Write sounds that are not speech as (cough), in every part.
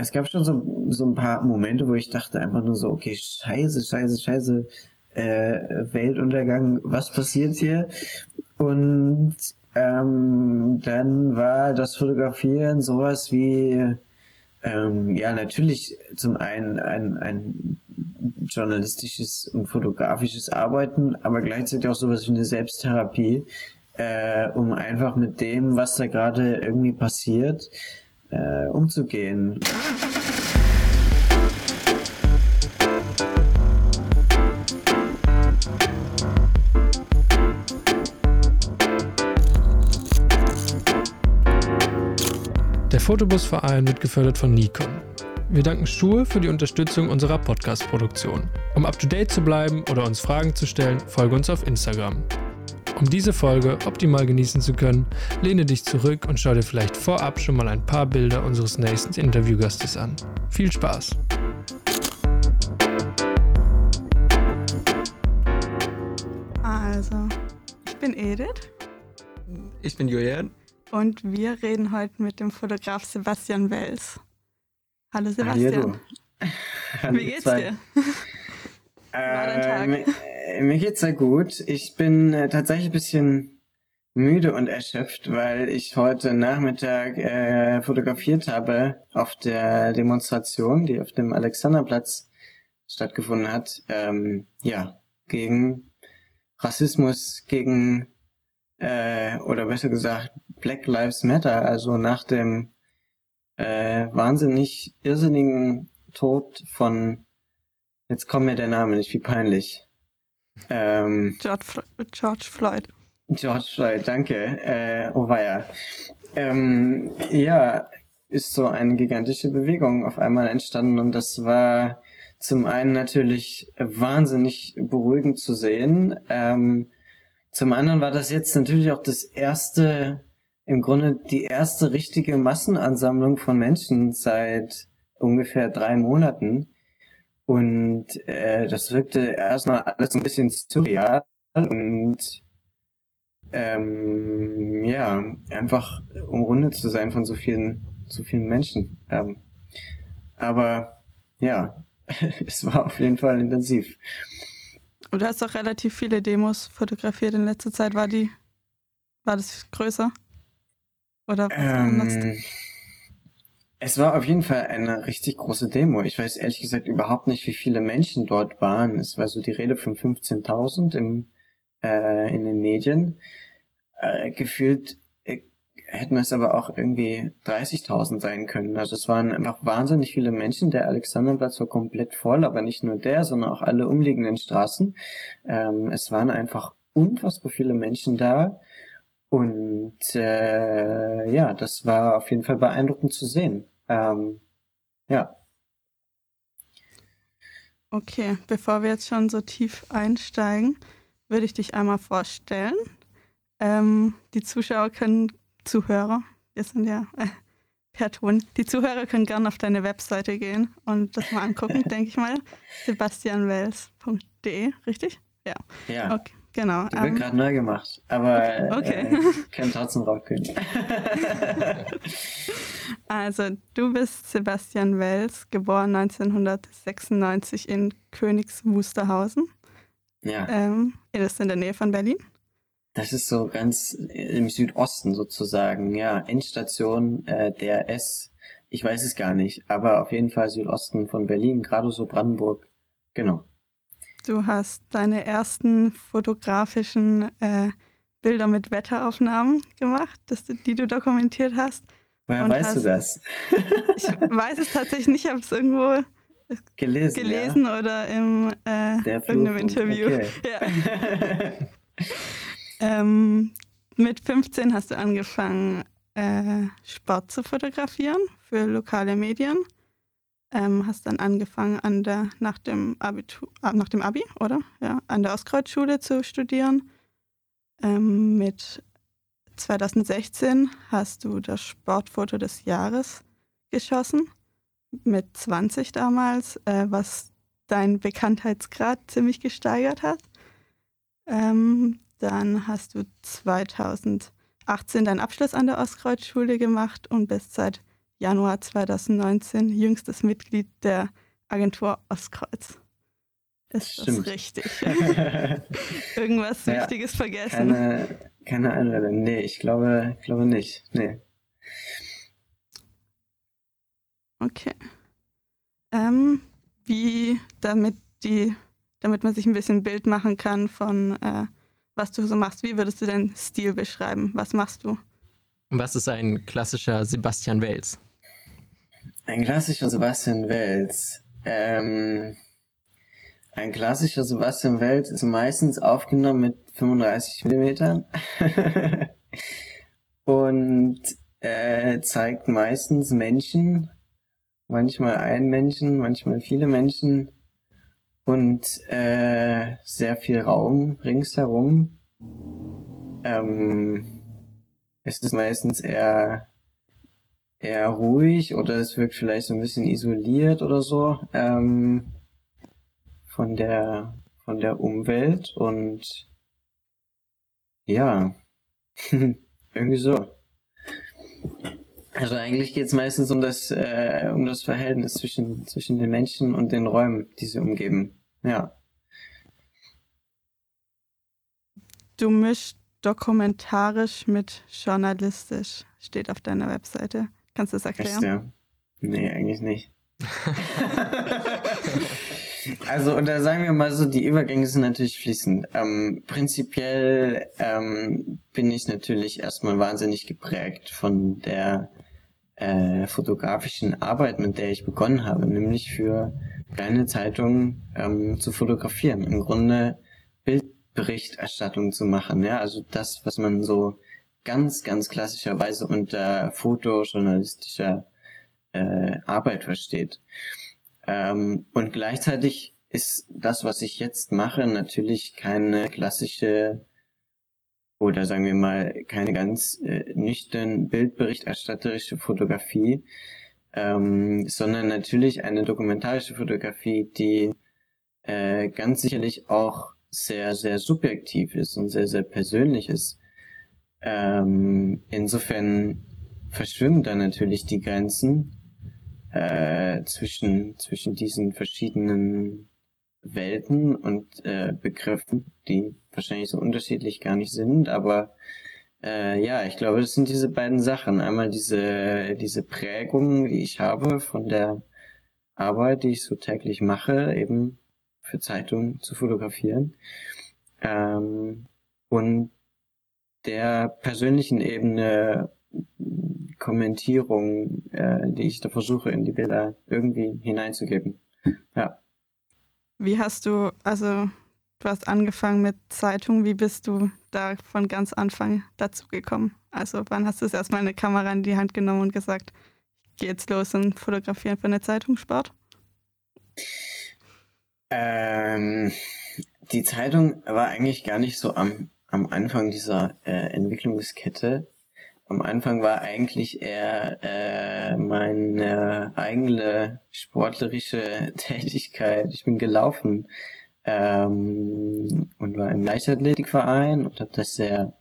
es gab schon so, so ein paar Momente, wo ich dachte einfach nur so, okay, scheiße, scheiße, scheiße, äh, Weltuntergang, was passiert hier? Und ähm, dann war das Fotografieren sowas wie, ähm, ja, natürlich zum einen ein, ein journalistisches und fotografisches Arbeiten, aber gleichzeitig auch sowas wie eine Selbsttherapie, äh, um einfach mit dem, was da gerade irgendwie passiert, äh, umzugehen. Der Fotobusverein wird gefördert von Nikon. Wir danken Schuhe für die Unterstützung unserer Podcast-Produktion. Um up-to-date zu bleiben oder uns Fragen zu stellen, folge uns auf Instagram. Um diese Folge optimal genießen zu können, lehne dich zurück und schau dir vielleicht vorab schon mal ein paar Bilder unseres nächsten Interviewgastes an. Viel Spaß! Also, ich bin Edith. Ich bin Julian. Und wir reden heute mit dem Fotograf Sebastian Wells. Hallo Sebastian. Hallo. Wie geht's dir? (laughs) War dein Tag? Äh, mir geht's sehr gut. Ich bin äh, tatsächlich ein bisschen müde und erschöpft, weil ich heute Nachmittag äh, fotografiert habe auf der Demonstration, die auf dem Alexanderplatz stattgefunden hat. Ähm, ja, gegen Rassismus, gegen äh, oder besser gesagt Black Lives Matter, also nach dem äh, wahnsinnig irrsinnigen Tod von jetzt kommt mir der Name nicht, wie peinlich. Ähm, George, George Floyd. George Floyd, danke. Äh, oh weia. Ähm, ja, ist so eine gigantische Bewegung auf einmal entstanden und das war zum einen natürlich wahnsinnig beruhigend zu sehen. Ähm, zum anderen war das jetzt natürlich auch das erste, im Grunde die erste richtige Massenansammlung von Menschen seit ungefähr drei Monaten. Und äh, das wirkte erstmal alles ein bisschen surreal und ähm, ja, einfach umrundet zu sein von so vielen, so vielen Menschen. Ähm, aber ja, (laughs) es war auf jeden Fall intensiv. Und du hast auch relativ viele Demos fotografiert in letzter Zeit. War die, war das größer? Oder was ähm, Es war auf jeden Fall eine richtig große Demo. Ich weiß ehrlich gesagt überhaupt nicht, wie viele Menschen dort waren. Es war so die Rede von 15.000 im, äh, in den Medien. Äh, gefühlt hätten es aber auch irgendwie 30.000 sein können. Also es waren einfach wahnsinnig viele Menschen. Der Alexanderplatz war komplett voll, aber nicht nur der, sondern auch alle umliegenden Straßen. Ähm, es waren einfach unfassbar viele Menschen da. Und äh, ja, das war auf jeden Fall beeindruckend zu sehen. Ähm, ja. Okay, bevor wir jetzt schon so tief einsteigen, würde ich dich einmal vorstellen. Ähm, die Zuschauer können Zuhörer, wir sind ja äh, per Ton, die Zuhörer können gerne auf deine Webseite gehen und das mal angucken, (laughs) denke ich mal. sebastianwels.de, richtig? Ja. Ja. Okay, genau. Du wird ähm, gerade neu gemacht, aber okay. Äh, (laughs) können trotzdem drauf können. (laughs) also, du bist Sebastian Wels, geboren 1996 in Königs Wusterhausen. Ja. Ähm, das ist in der Nähe von Berlin. Das ist so ganz im Südosten sozusagen, ja. Endstation äh, der S. Ich weiß es gar nicht, aber auf jeden Fall Südosten von Berlin, gerade so Brandenburg. Genau. Du hast deine ersten fotografischen äh, Bilder mit Wetteraufnahmen gemacht, das, die du dokumentiert hast. Woher weißt hast, du das? (laughs) ich weiß es tatsächlich nicht, ich habe es irgendwo gelesen, gelesen ja? oder im äh, irgendeinem Interview. Okay. (laughs) Ja. (laughs) Ähm, mit 15 hast du angefangen, äh, Sport zu fotografieren für lokale Medien. Ähm, hast dann angefangen, an der, nach, dem Abitur, äh, nach dem Abi, oder? Ja, an der Ostkreuzschule zu studieren. Ähm, mit 2016 hast du das Sportfoto des Jahres geschossen, mit 20 damals, äh, was deinen Bekanntheitsgrad ziemlich gesteigert hat. Ähm, dann hast du 2018 deinen Abschluss an der Ostkreuzschule gemacht und bist seit Januar 2019 jüngstes Mitglied der Agentur Ostkreuz. Ist Stimmt. das richtig? (laughs) Irgendwas ja, Wichtiges vergessen? Keine, keine Einladung. Nee, ich glaube, glaube nicht. Nee. Okay. Ähm, wie damit die, damit man sich ein bisschen ein Bild machen kann von äh, was du so machst, wie würdest du deinen Stil beschreiben? Was machst du? Was ist ein klassischer Sebastian Wels? Ein klassischer Sebastian Wels. Ähm, ein klassischer Sebastian Welt ist meistens aufgenommen mit 35 Millimetern (laughs) und äh, zeigt meistens Menschen, manchmal einen Menschen, manchmal viele Menschen und äh, sehr viel Raum ringsherum. Ähm, es ist meistens eher eher ruhig oder es wirkt vielleicht so ein bisschen isoliert oder so. Ähm, von der, von der Umwelt und ja, (laughs) irgendwie so. Also eigentlich geht es meistens um das, äh, um das Verhältnis zwischen, zwischen den Menschen und den Räumen, die sie umgeben. Ja. Du mischst dokumentarisch mit journalistisch, steht auf deiner Webseite. Kannst du das erklären? Echt, ja? Nee, eigentlich nicht. (laughs) Also, und da sagen wir mal so, die Übergänge sind natürlich fließend. Ähm, prinzipiell ähm, bin ich natürlich erstmal wahnsinnig geprägt von der äh, fotografischen Arbeit, mit der ich begonnen habe, nämlich für kleine Zeitungen ähm, zu fotografieren. Im Grunde Bildberichterstattung zu machen, ja, also das, was man so ganz, ganz klassischerweise unter fotojournalistischer äh, Arbeit versteht. Ähm, und gleichzeitig ist das, was ich jetzt mache, natürlich keine klassische oder sagen wir mal keine ganz äh, nüchtern bildberichterstatterische Fotografie, ähm, sondern natürlich eine dokumentarische Fotografie, die äh, ganz sicherlich auch sehr, sehr subjektiv ist und sehr, sehr persönlich ist. Ähm, insofern verschwimmen da natürlich die Grenzen äh, zwischen, zwischen diesen verschiedenen Welten und äh, Begriffen, die wahrscheinlich so unterschiedlich gar nicht sind, aber äh, ja, ich glaube, das sind diese beiden Sachen. Einmal diese, diese Prägung, die ich habe von der Arbeit, die ich so täglich mache, eben für Zeitungen zu fotografieren. Ähm, und der persönlichen Ebene Kommentierung, äh, die ich da versuche, in die Bilder irgendwie hineinzugeben. Ja. Wie hast du, also du hast angefangen mit Zeitung, wie bist du da von ganz Anfang dazu gekommen? Also wann hast du das erstmal eine Kamera in die Hand genommen und gesagt, ich gehe jetzt los und fotografieren für eine Zeitungssport? Ähm, die Zeitung war eigentlich gar nicht so am, am Anfang dieser äh, Entwicklungskette am Anfang war eigentlich eher äh, meine eigene sportlerische (laughs) Tätigkeit. Ich bin gelaufen ähm, und war im Leichtathletikverein und habe das sehr,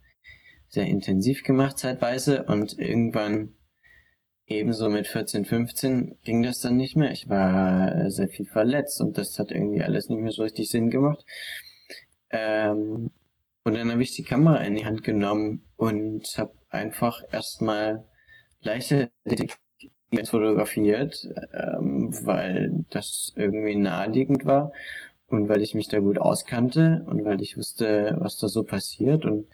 sehr intensiv gemacht zeitweise und irgendwann ebenso mit 14, 15 ging das dann nicht mehr. Ich war sehr viel verletzt und das hat irgendwie alles nicht mehr so richtig Sinn gemacht. Ähm, und dann habe ich die Kamera in die Hand genommen und habe einfach erstmal leichte fotografiert, ähm, weil das irgendwie naheliegend war und weil ich mich da gut auskannte und weil ich wusste, was da so passiert und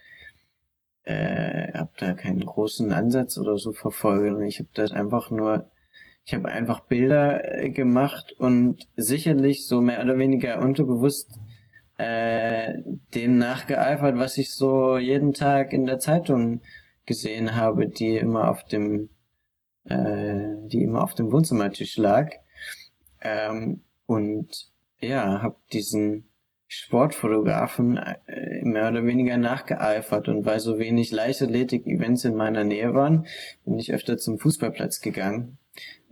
äh, habe da keinen großen Ansatz oder so verfolgt und ich habe das einfach nur ich habe einfach Bilder äh, gemacht und sicherlich so mehr oder weniger unterbewusst äh, dem nachgeeifert, was ich so jeden Tag in der Zeitung gesehen habe, die immer auf dem, äh, die immer auf dem Wohnzimmertisch lag. Ähm, und ja, habe diesen Sportfotografen äh, mehr oder weniger nachgeeifert und weil so wenig Leichtathletik-Events in meiner Nähe waren, bin ich öfter zum Fußballplatz gegangen.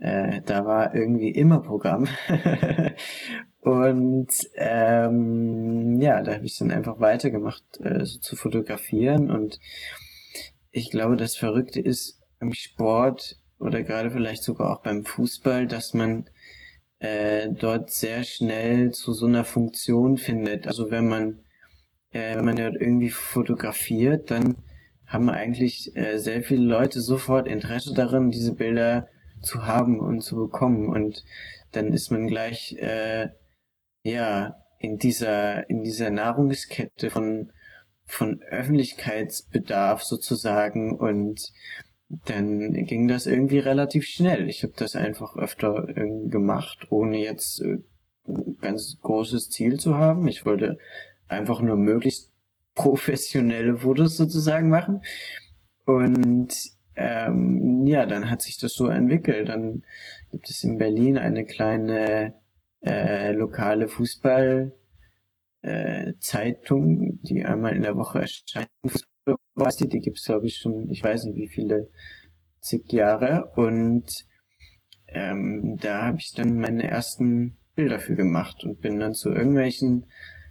Äh, da war irgendwie immer Programm. (laughs) und ähm, ja, da habe ich dann einfach weitergemacht, äh, so zu fotografieren und ich glaube, das Verrückte ist im Sport, oder gerade vielleicht sogar auch beim Fußball, dass man äh, dort sehr schnell zu so einer Funktion findet. Also wenn man äh, wenn man dort irgendwie fotografiert, dann haben eigentlich äh, sehr viele Leute sofort Interesse daran, diese Bilder zu haben und zu bekommen. Und dann ist man gleich äh, ja in dieser in dieser Nahrungskette von von Öffentlichkeitsbedarf sozusagen und dann ging das irgendwie relativ schnell. Ich habe das einfach öfter gemacht, ohne jetzt äh, ein ganz großes Ziel zu haben. Ich wollte einfach nur möglichst professionelle Fotos sozusagen machen. Und ähm, ja, dann hat sich das so entwickelt. Dann gibt es in Berlin eine kleine äh, lokale Fußball äh, die einmal in der Woche erscheint. Die, gibt es, glaube ich, schon, ich weiß nicht wie viele, zig Jahre. Und ähm, da habe ich dann meine ersten Bilder für gemacht und bin dann zu irgendwelchen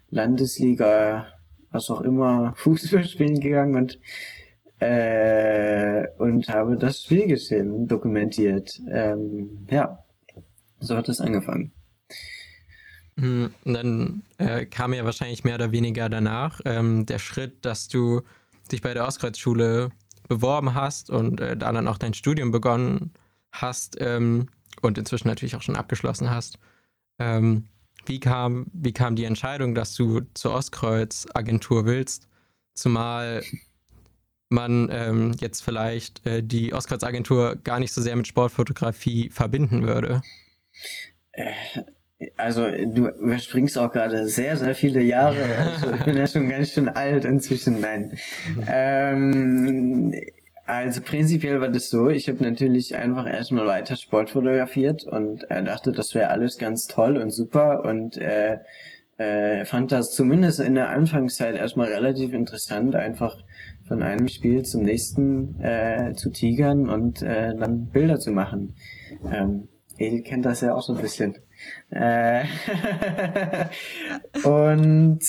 Landesliga, was auch immer, (laughs) Fußballspielen gegangen und äh, und habe das Spiel gesehen, dokumentiert. Ähm, ja, so hat es angefangen. Hm, dann äh, kam ja wahrscheinlich mehr oder weniger danach ähm, der Schritt, dass du dich bei der Ostkreuzschule beworben hast und äh, da dann auch dein Studium begonnen hast ähm, und inzwischen natürlich auch schon abgeschlossen hast. Ähm, wie, kam, wie kam die Entscheidung, dass du zur Ostkreuz-Agentur willst? Zumal man ähm, jetzt vielleicht äh, die Ostkreuz-Agentur gar nicht so sehr mit Sportfotografie verbinden würde. Also du überspringst auch gerade sehr, sehr viele Jahre. (laughs) Also, ich bin ja schon ganz schön alt inzwischen. Nein. ähm, also prinzipiell war das so, ich habe natürlich einfach erstmal weiter Sport fotografiert und äh, dachte, das wäre alles ganz toll und super und äh, äh, fand das zumindest in der Anfangszeit erstmal relativ interessant, einfach von einem Spiel zum nächsten äh, zu tigern und äh, dann Bilder zu machen. Ähm, Edel kennt das ja auch so ein bisschen. Äh, (laughs) und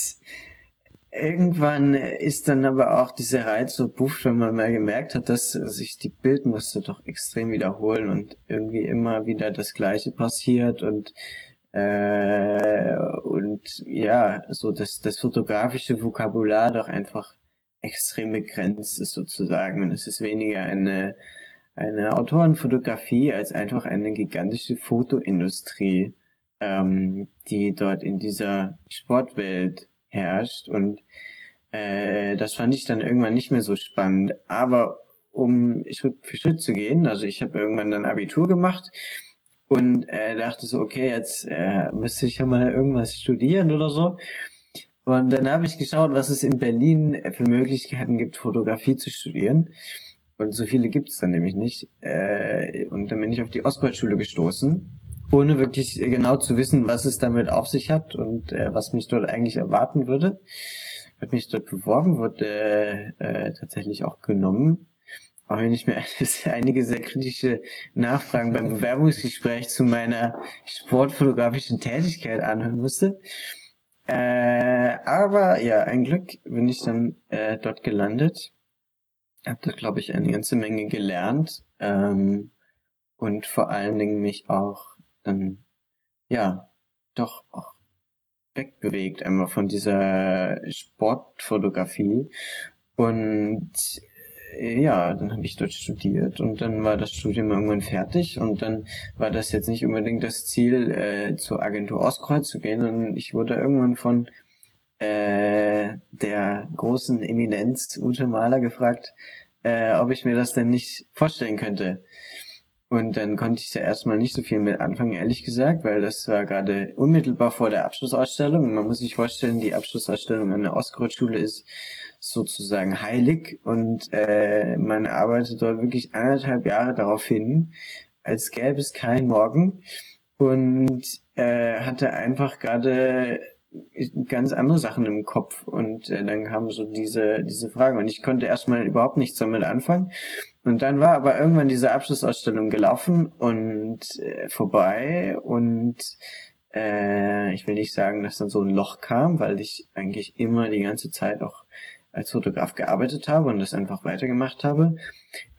irgendwann ist dann aber auch diese Reiz so buff, wenn man mal gemerkt hat, dass sich die Bildmuster doch extrem wiederholen und irgendwie immer wieder das Gleiche passiert und äh, und ja, so das, das fotografische Vokabular doch einfach extrem begrenzt ist sozusagen. Und es ist weniger eine eine Autorenfotografie als einfach eine gigantische Fotoindustrie, ähm, die dort in dieser Sportwelt herrscht. Und äh, das fand ich dann irgendwann nicht mehr so spannend. Aber um Schritt für Schritt zu gehen, also ich habe irgendwann dann Abitur gemacht und äh, dachte so, okay, jetzt äh, müsste ich ja mal irgendwas studieren oder so. Und dann habe ich geschaut, was es in Berlin für Möglichkeiten gibt, Fotografie zu studieren. Und so viele gibt es dann nämlich nicht. Äh, und dann bin ich auf die Ostkreuzschule gestoßen, ohne wirklich genau zu wissen, was es damit auf sich hat und äh, was mich dort eigentlich erwarten würde. Hat mich dort beworben, wurde äh, tatsächlich auch genommen. Auch wenn ich mir (laughs) einige sehr kritische Nachfragen beim Bewerbungsgespräch zu meiner sportfotografischen Tätigkeit anhören musste. Äh, aber ja, ein Glück bin ich dann äh, dort gelandet habe da, glaube ich, eine ganze Menge gelernt ähm, und vor allen Dingen mich auch dann, ja, doch auch wegbewegt einmal von dieser Sportfotografie und äh, ja, dann habe ich dort studiert und dann war das Studium irgendwann fertig und dann war das jetzt nicht unbedingt das Ziel, äh, zur Agentur Ostkreuz zu gehen, sondern ich wurde irgendwann von äh, der großen Eminenz Ute Maler gefragt, äh, ob ich mir das denn nicht vorstellen könnte. Und dann konnte ich ja erstmal nicht so viel mit anfangen, ehrlich gesagt, weil das war gerade unmittelbar vor der Abschlussausstellung. Man muss sich vorstellen, die Abschlussausstellung an der Ostkreuzschule ist sozusagen heilig. Und äh, man arbeitet dort wirklich anderthalb Jahre darauf hin, als gäbe es keinen Morgen. Und äh, hatte einfach gerade ganz andere Sachen im Kopf. Und äh, dann kamen so diese diese Fragen und ich konnte erstmal überhaupt nichts damit anfangen und dann war aber irgendwann diese Abschlussausstellung gelaufen und äh, vorbei und äh, ich will nicht sagen, dass dann so ein Loch kam, weil ich eigentlich immer die ganze Zeit auch als Fotograf gearbeitet habe und das einfach weitergemacht habe.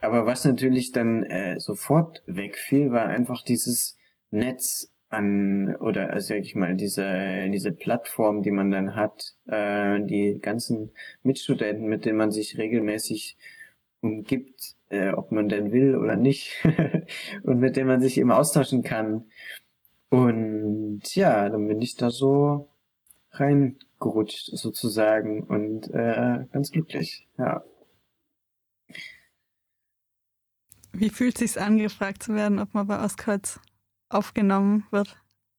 Aber was natürlich dann äh, sofort wegfiel, war einfach dieses Netz an oder also sag ich mal diese diese Plattform, die man dann hat, äh, die ganzen Mitstudenten, mit denen man sich regelmäßig umgibt, äh, ob man denn will oder nicht (laughs) und mit denen man sich eben austauschen kann. Und ja, dann bin ich da so reingerutscht sozusagen und äh, ganz glücklich, ja. Wie fühlt sich's an, gefragt zu werden, ob man bei Ostkreuz aufgenommen wird,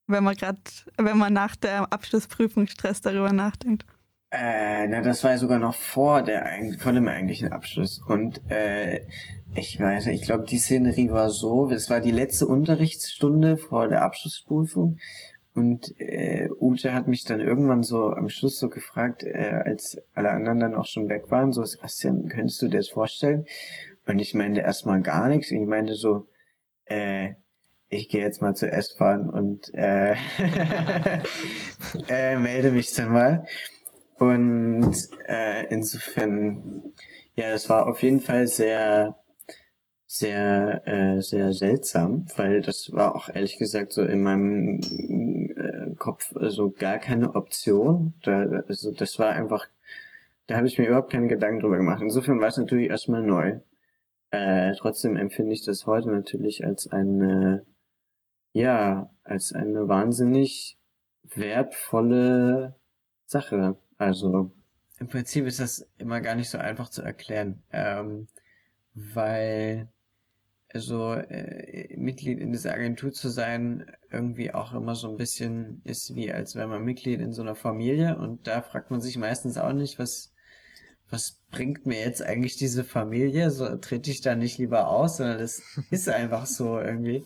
wenn man gerade, wenn man nach der Abschlussprüfung Stress darüber nachdenkt? Äh, na, das war sogar noch vor der vor dem eigentlichen Abschluss. Und äh, ich weiß nicht, ich glaube, die Szenerie war so, es war die letzte Unterrichtsstunde vor der Abschlussprüfung. Und äh, Ute hat mich dann irgendwann so am Schluss so gefragt, äh, als alle anderen dann auch schon weg waren, so, Sebastian, könntest du dir das vorstellen? Und ich meinte erstmal gar nichts. Ich meinte so, äh, ich gehe jetzt mal zur S-Bahn und äh, (laughs) äh, melde mich dann mal. Und äh, insofern, ja, das war auf jeden Fall sehr, sehr, äh, sehr seltsam, weil das war auch ehrlich gesagt so in meinem äh, Kopf so also gar keine Option. Da, also das war einfach, da habe ich mir überhaupt keinen Gedanken drüber gemacht. Insofern war es natürlich erstmal neu. Äh, trotzdem empfinde ich das heute natürlich als eine ja, als eine wahnsinnig wertvolle Sache. Also im Prinzip ist das immer gar nicht so einfach zu erklären, ähm, weil also äh, Mitglied in dieser Agentur zu sein irgendwie auch immer so ein bisschen ist wie als wäre man Mitglied in so einer Familie. Und da fragt man sich meistens auch nicht, was was bringt mir jetzt eigentlich diese Familie? So trete ich da nicht lieber aus, sondern das (laughs) ist einfach so irgendwie.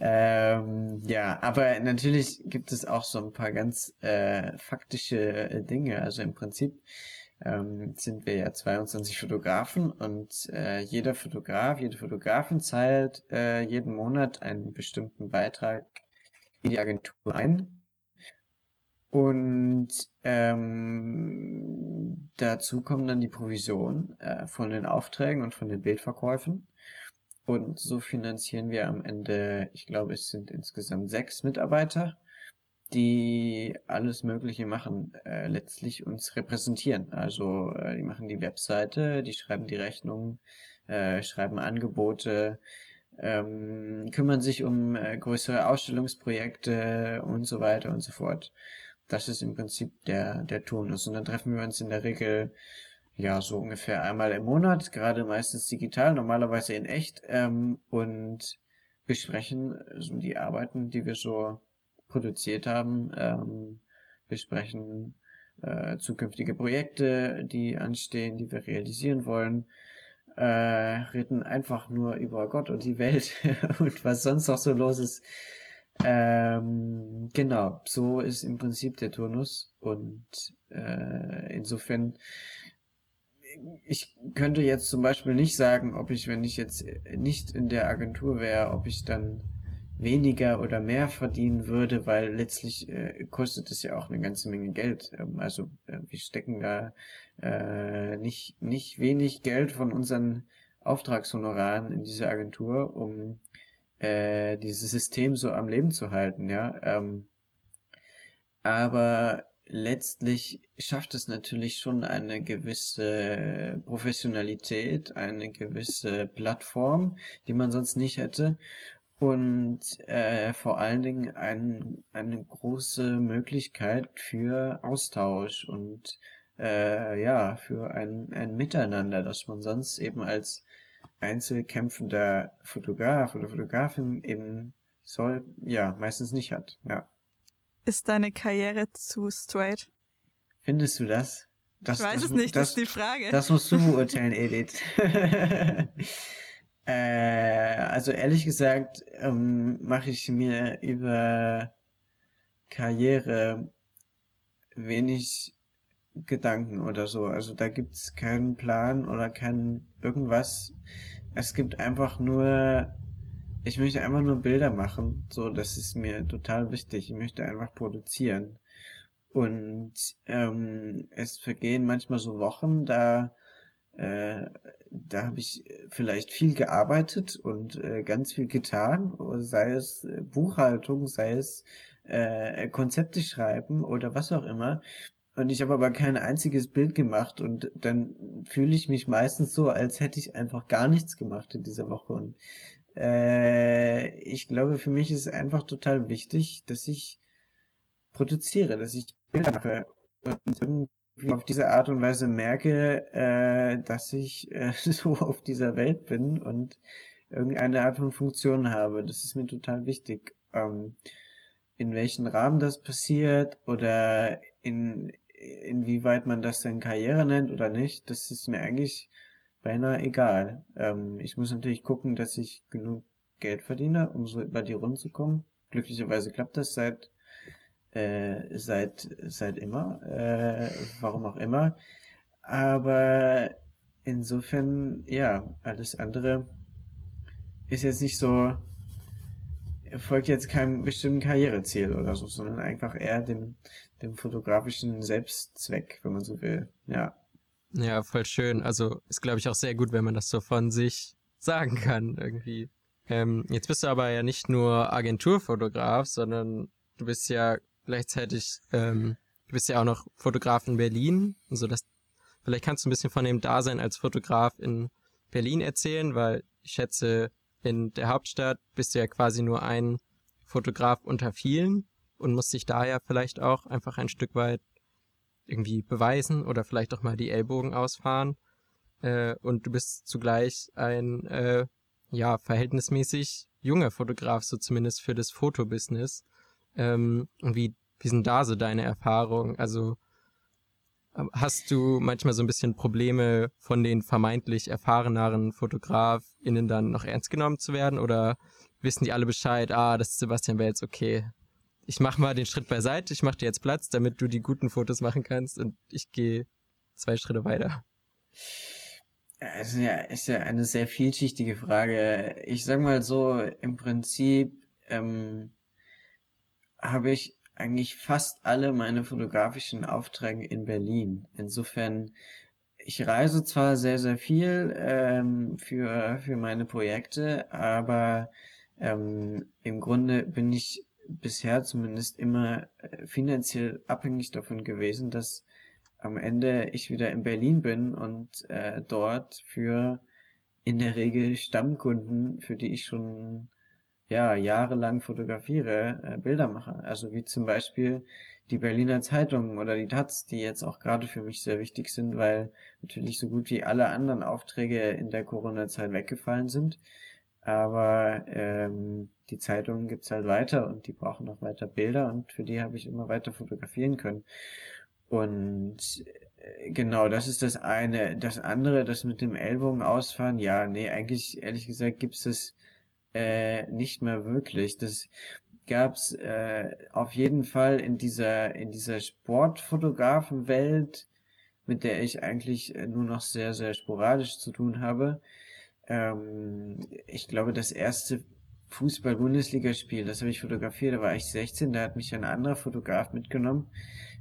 Ähm, ja, aber natürlich gibt es auch so ein paar ganz äh, faktische äh, Dinge. Also im Prinzip ähm, sind wir ja 22 Fotografen und äh, jeder Fotograf, jede Fotografin zahlt äh, jeden Monat einen bestimmten Beitrag in die Agentur ein. Und ähm, dazu kommen dann die Provisionen äh, von den Aufträgen und von den Bildverkäufen. Und so finanzieren wir am Ende, ich glaube, es sind insgesamt sechs Mitarbeiter, die alles Mögliche machen, äh, letztlich uns repräsentieren. Also äh, die machen die Webseite, die schreiben die Rechnungen, äh, schreiben Angebote, ähm, kümmern sich um äh, größere Ausstellungsprojekte und so weiter und so fort. Das ist im Prinzip der, der Turnus. Und dann treffen wir uns in der Regel ja so ungefähr einmal im Monat, gerade meistens digital, normalerweise in echt, ähm, und besprechen so die Arbeiten, die wir so produziert haben, ähm, besprechen äh, zukünftige Projekte, die anstehen, die wir realisieren wollen, äh, reden einfach nur über Gott und die Welt (laughs) und was sonst noch so los ist. Ähm, genau, so ist im Prinzip der Turnus und äh, insofern ich könnte jetzt zum Beispiel nicht sagen, ob ich, wenn ich jetzt nicht in der Agentur wäre, ob ich dann weniger oder mehr verdienen würde, weil letztlich äh, kostet es ja auch eine ganze Menge Geld. Ähm, also äh, wir stecken da äh, nicht, nicht wenig Geld von unseren Auftragshonoraren in diese Agentur, um äh, dieses System so am Leben zu halten, ja. Ähm, aber letztlich schafft es natürlich schon eine gewisse Professionalität, eine gewisse Plattform, die man sonst nicht hätte. Und äh, vor allen Dingen ein, eine große Möglichkeit für Austausch und äh, ja, für ein, ein Miteinander, das man sonst eben als einzelkämpfender Fotograf oder Fotografin eben soll, ja, meistens nicht hat, ja. Ist deine Karriere zu straight? Findest du das? das ich weiß das, es nicht, das, das, ist die Frage. Das musst du beurteilen, (laughs) Edith. (laughs) äh, also ehrlich gesagt ähm, mache ich mir über Karriere wenig Gedanken oder so. Also da gibt's keinen Plan oder kein irgendwas. Es gibt einfach nur, ich möchte einfach nur Bilder machen. So, das ist mir total wichtig. Ich möchte einfach produzieren. Und ähm, es vergehen manchmal so Wochen, da äh, da habe ich vielleicht viel gearbeitet und äh, ganz viel getan, sei es äh, Buchhaltung, sei es äh, Konzepte schreiben oder was auch immer. Und ich habe aber kein einziges Bild gemacht und dann fühle ich mich meistens so, als hätte ich einfach gar nichts gemacht in dieser Woche. Und äh, ich glaube, für mich ist es einfach total wichtig, dass ich produziere, dass ich Bilder mache. Und auf diese Art und Weise merke, äh, dass ich äh, (laughs) so auf dieser Welt bin und irgendeine Art von Funktion habe. Das ist mir total wichtig. Ähm, in welchen Rahmen das passiert oder in inwieweit man das denn Karriere nennt oder nicht, das ist mir eigentlich beinahe egal. Ähm, ich muss natürlich gucken, dass ich genug Geld verdiene, um so über die Runden zu kommen. Glücklicherweise klappt das seit äh, seit seit immer, äh, warum auch immer. Aber insofern, ja, alles andere ist jetzt nicht so, folgt jetzt keinem bestimmten Karriereziel oder so, sondern einfach eher dem, dem fotografischen Selbstzweck, wenn man so will. Ja. Ja, voll schön. Also ist, glaube ich, auch sehr gut, wenn man das so von sich sagen kann, irgendwie. Ähm, jetzt bist du aber ja nicht nur Agenturfotograf, sondern du bist ja gleichzeitig, ähm, du bist ja auch noch Fotograf in Berlin, so dass vielleicht kannst du ein bisschen von dem Dasein als Fotograf in Berlin erzählen, weil ich schätze, in der Hauptstadt bist du ja quasi nur ein Fotograf unter vielen und musst dich daher vielleicht auch einfach ein Stück weit irgendwie beweisen oder vielleicht auch mal die Ellbogen ausfahren. Äh, und du bist zugleich ein äh, ja verhältnismäßig junger Fotograf, so zumindest für das Fotobusiness. Ähm, und wie, wie sind da so deine Erfahrungen? Also hast du manchmal so ein bisschen Probleme von den vermeintlich erfahreneren FotografInnen dann noch ernst genommen zu werden? Oder wissen die alle Bescheid, ah, das ist Sebastian Welz, okay. Ich mach mal den Schritt beiseite, ich mach dir jetzt Platz, damit du die guten Fotos machen kannst und ich gehe zwei Schritte weiter. Ist ja, ist ja eine sehr vielschichtige Frage. Ich sag mal so, im Prinzip ähm, habe ich eigentlich fast alle meine fotografischen Aufträge in Berlin. Insofern, ich reise zwar sehr, sehr viel ähm, für, für meine Projekte, aber ähm, im Grunde bin ich bisher zumindest immer äh, finanziell abhängig davon gewesen, dass am Ende ich wieder in Berlin bin und äh, dort für in der Regel Stammkunden, für die ich schon ja, jahrelang fotografiere, äh, Bilder mache. Also wie zum Beispiel die Berliner Zeitungen oder die Taz, die jetzt auch gerade für mich sehr wichtig sind, weil natürlich so gut wie alle anderen Aufträge in der Corona-Zeit weggefallen sind. Aber ähm, die Zeitungen gibt's halt weiter und die brauchen noch weiter Bilder und für die habe ich immer weiter fotografieren können. Und äh, genau, das ist das eine. Das andere, das mit dem Ellbogen ausfahren, ja, nee, eigentlich, ehrlich gesagt, gibt's das äh, nicht mehr wirklich. Das gab's äh, auf jeden Fall in dieser in dieser Sportfotografenwelt, mit der ich eigentlich äh, nur noch sehr sehr sporadisch zu tun habe. Ähm, ich glaube, das erste Fußball-Bundesligaspiel, das habe ich fotografiert, da war ich 16, da hat mich ein anderer Fotograf mitgenommen,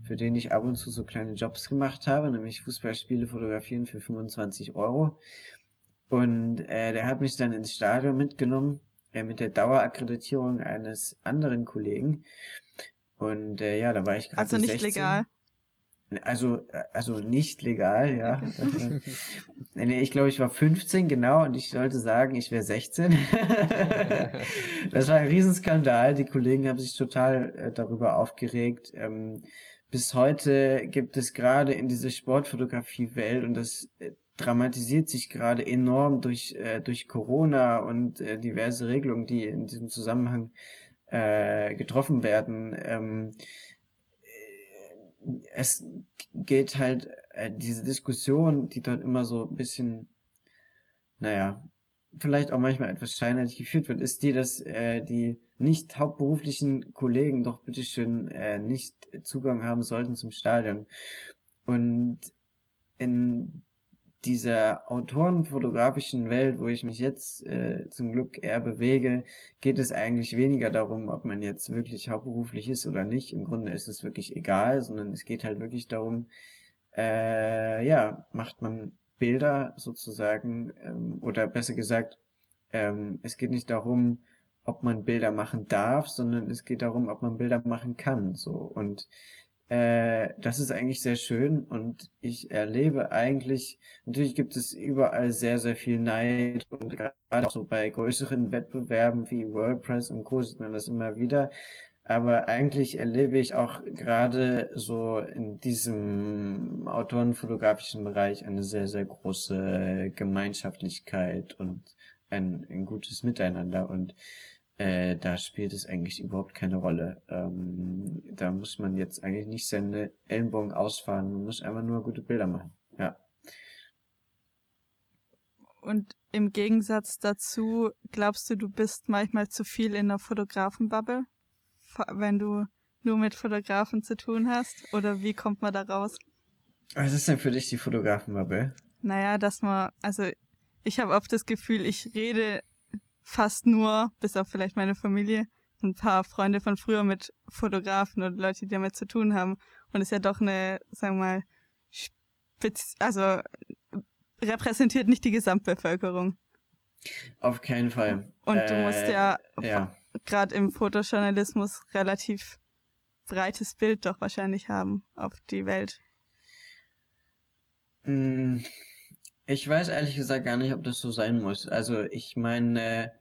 für den ich ab und zu so kleine Jobs gemacht habe, nämlich Fußballspiele fotografieren für 25 Euro. Und äh, der hat mich dann ins Stadion mitgenommen, äh, mit der Dauerakkreditierung eines anderen Kollegen. Und äh, ja, da war ich gerade Also nicht 16. legal. Also, äh, also nicht legal, ja. (laughs) nee, ich glaube, ich war 15, genau, und ich sollte sagen, ich wäre 16. (laughs) das war ein Riesenskandal. Die Kollegen haben sich total äh, darüber aufgeregt. Ähm, bis heute gibt es gerade in dieser Sportfotografie-Welt, und das äh, dramatisiert sich gerade enorm durch, äh, durch Corona und äh, diverse Regelungen, die in diesem Zusammenhang äh, getroffen werden. Ähm, äh, es geht halt, äh, diese Diskussion, die dort immer so ein bisschen, naja, vielleicht auch manchmal etwas scheinheilig geführt wird, ist die, dass äh, die nicht hauptberuflichen Kollegen doch bitteschön äh, nicht Zugang haben sollten zum Stadion. Und in dieser autorenfotografischen Welt, wo ich mich jetzt äh, zum Glück eher bewege, geht es eigentlich weniger darum, ob man jetzt wirklich hauptberuflich ist oder nicht. Im Grunde ist es wirklich egal, sondern es geht halt wirklich darum, äh, ja, macht man Bilder sozusagen, ähm, oder besser gesagt, ähm, es geht nicht darum, ob man Bilder machen darf, sondern es geht darum, ob man Bilder machen kann. So und äh, das ist eigentlich sehr schön und ich erlebe eigentlich, natürlich gibt es überall sehr, sehr viel Neid und gerade auch so bei größeren Wettbewerben wie WordPress und Co. sieht man das immer wieder. Aber eigentlich erlebe ich auch gerade so in diesem autorenfotografischen Bereich eine sehr, sehr große Gemeinschaftlichkeit und ein, ein gutes Miteinander und äh, da spielt es eigentlich überhaupt keine Rolle. Ähm, da muss man jetzt eigentlich nicht seine Ellenbogen ausfahren, man muss einfach nur gute Bilder machen. Ja. Und im Gegensatz dazu, glaubst du, du bist manchmal zu viel in der Fotografenbubble, wenn du nur mit Fotografen zu tun hast? Oder wie kommt man da raus? Was ist denn für dich die Fotografenbubble? Naja, dass man, also ich habe oft das Gefühl, ich rede fast nur, bis auf vielleicht meine Familie, ein paar Freunde von früher mit Fotografen und Leute, die damit zu tun haben. Und ist ja doch eine, sagen wir mal, spitz, also repräsentiert nicht die Gesamtbevölkerung. Auf keinen Fall. Und äh, du musst äh, ja, ja. gerade im Fotojournalismus relativ breites Bild doch wahrscheinlich haben auf die Welt. Ich weiß ehrlich gesagt gar nicht, ob das so sein muss. Also ich meine,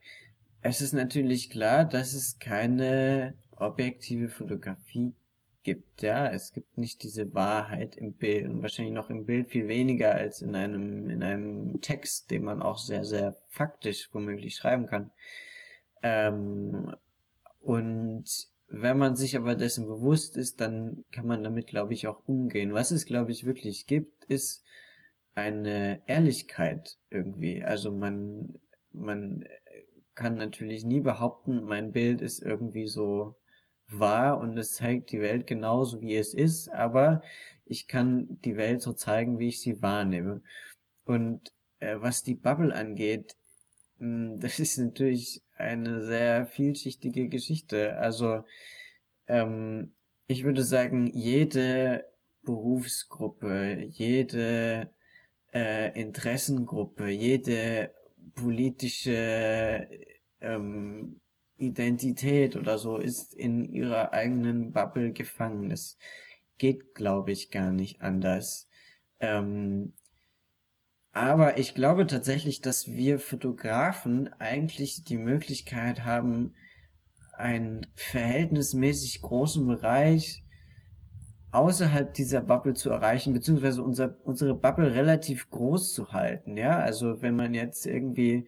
es ist natürlich klar, dass es keine objektive Fotografie gibt. Ja, es gibt nicht diese Wahrheit im Bild und wahrscheinlich noch im Bild viel weniger als in einem in einem Text, den man auch sehr sehr faktisch womöglich schreiben kann. Ähm, und wenn man sich aber dessen bewusst ist, dann kann man damit, glaube ich, auch umgehen. Was es, glaube ich, wirklich gibt, ist eine Ehrlichkeit irgendwie. Also man, man kann natürlich nie behaupten, mein Bild ist irgendwie so wahr und es zeigt die Welt genauso, wie es ist, aber ich kann die Welt so zeigen, wie ich sie wahrnehme. Und äh, was die Bubble angeht, mh, hm, (laughs) das ist natürlich eine sehr vielschichtige Geschichte. Also ähm, ich würde sagen, jede Berufsgruppe, jede äh, Interessengruppe, jede politische ähm, Identität oder so ist in ihrer eigenen Bubble gefangen. Das geht, glaube ich, gar nicht anders. Ähm, aber ich glaube tatsächlich, dass wir Fotografen eigentlich die Möglichkeit haben, einen verhältnismäßig großen Bereich außerhalb dieser Bubble zu erreichen, beziehungsweise unser, unsere Bubble relativ groß zu halten, ja. Also wenn man jetzt irgendwie,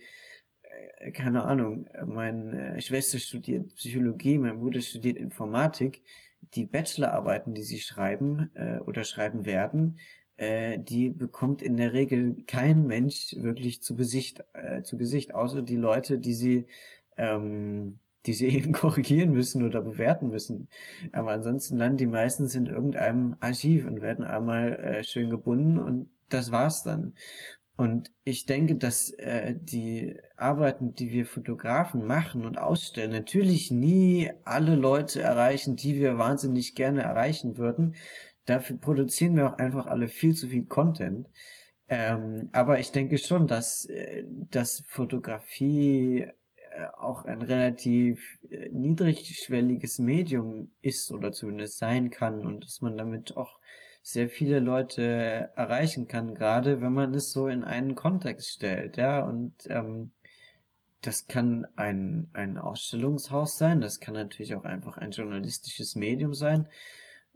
äh, keine Ahnung, meine äh, Schwester studiert Psychologie, mein Bruder studiert Informatik, die Bachelorarbeiten, die sie schreiben äh, oder schreiben werden, äh, die bekommt in der Regel kein Mensch wirklich zu Gesicht, äh, zu Gesicht, außer die Leute, die sie ähm, die sie (laughs) eben korrigieren müssen oder bewerten müssen. Aber ansonsten landen die meistens in irgendeinem Archiv und werden einmal äh, schön gebunden und das war's dann. Und ich denke, dass äh, die Arbeiten, die wir Fotografen machen und ausstellen, natürlich nie alle Leute erreichen, die wir wahnsinnig gerne erreichen würden. Dafür produzieren wir auch einfach alle viel zu viel Content. Ähm, aber ich denke schon, dass, äh, dass Fotografie auch ein relativ äh, niedrigschwelliges Medium ist oder zumindest sein kann und dass man damit auch sehr viele Leute erreichen kann, gerade wenn man es so in einen Kontext stellt, ja, und ähm, das kann ein, ein Ausstellungshaus sein, das kann natürlich auch einfach ein journalistisches Medium sein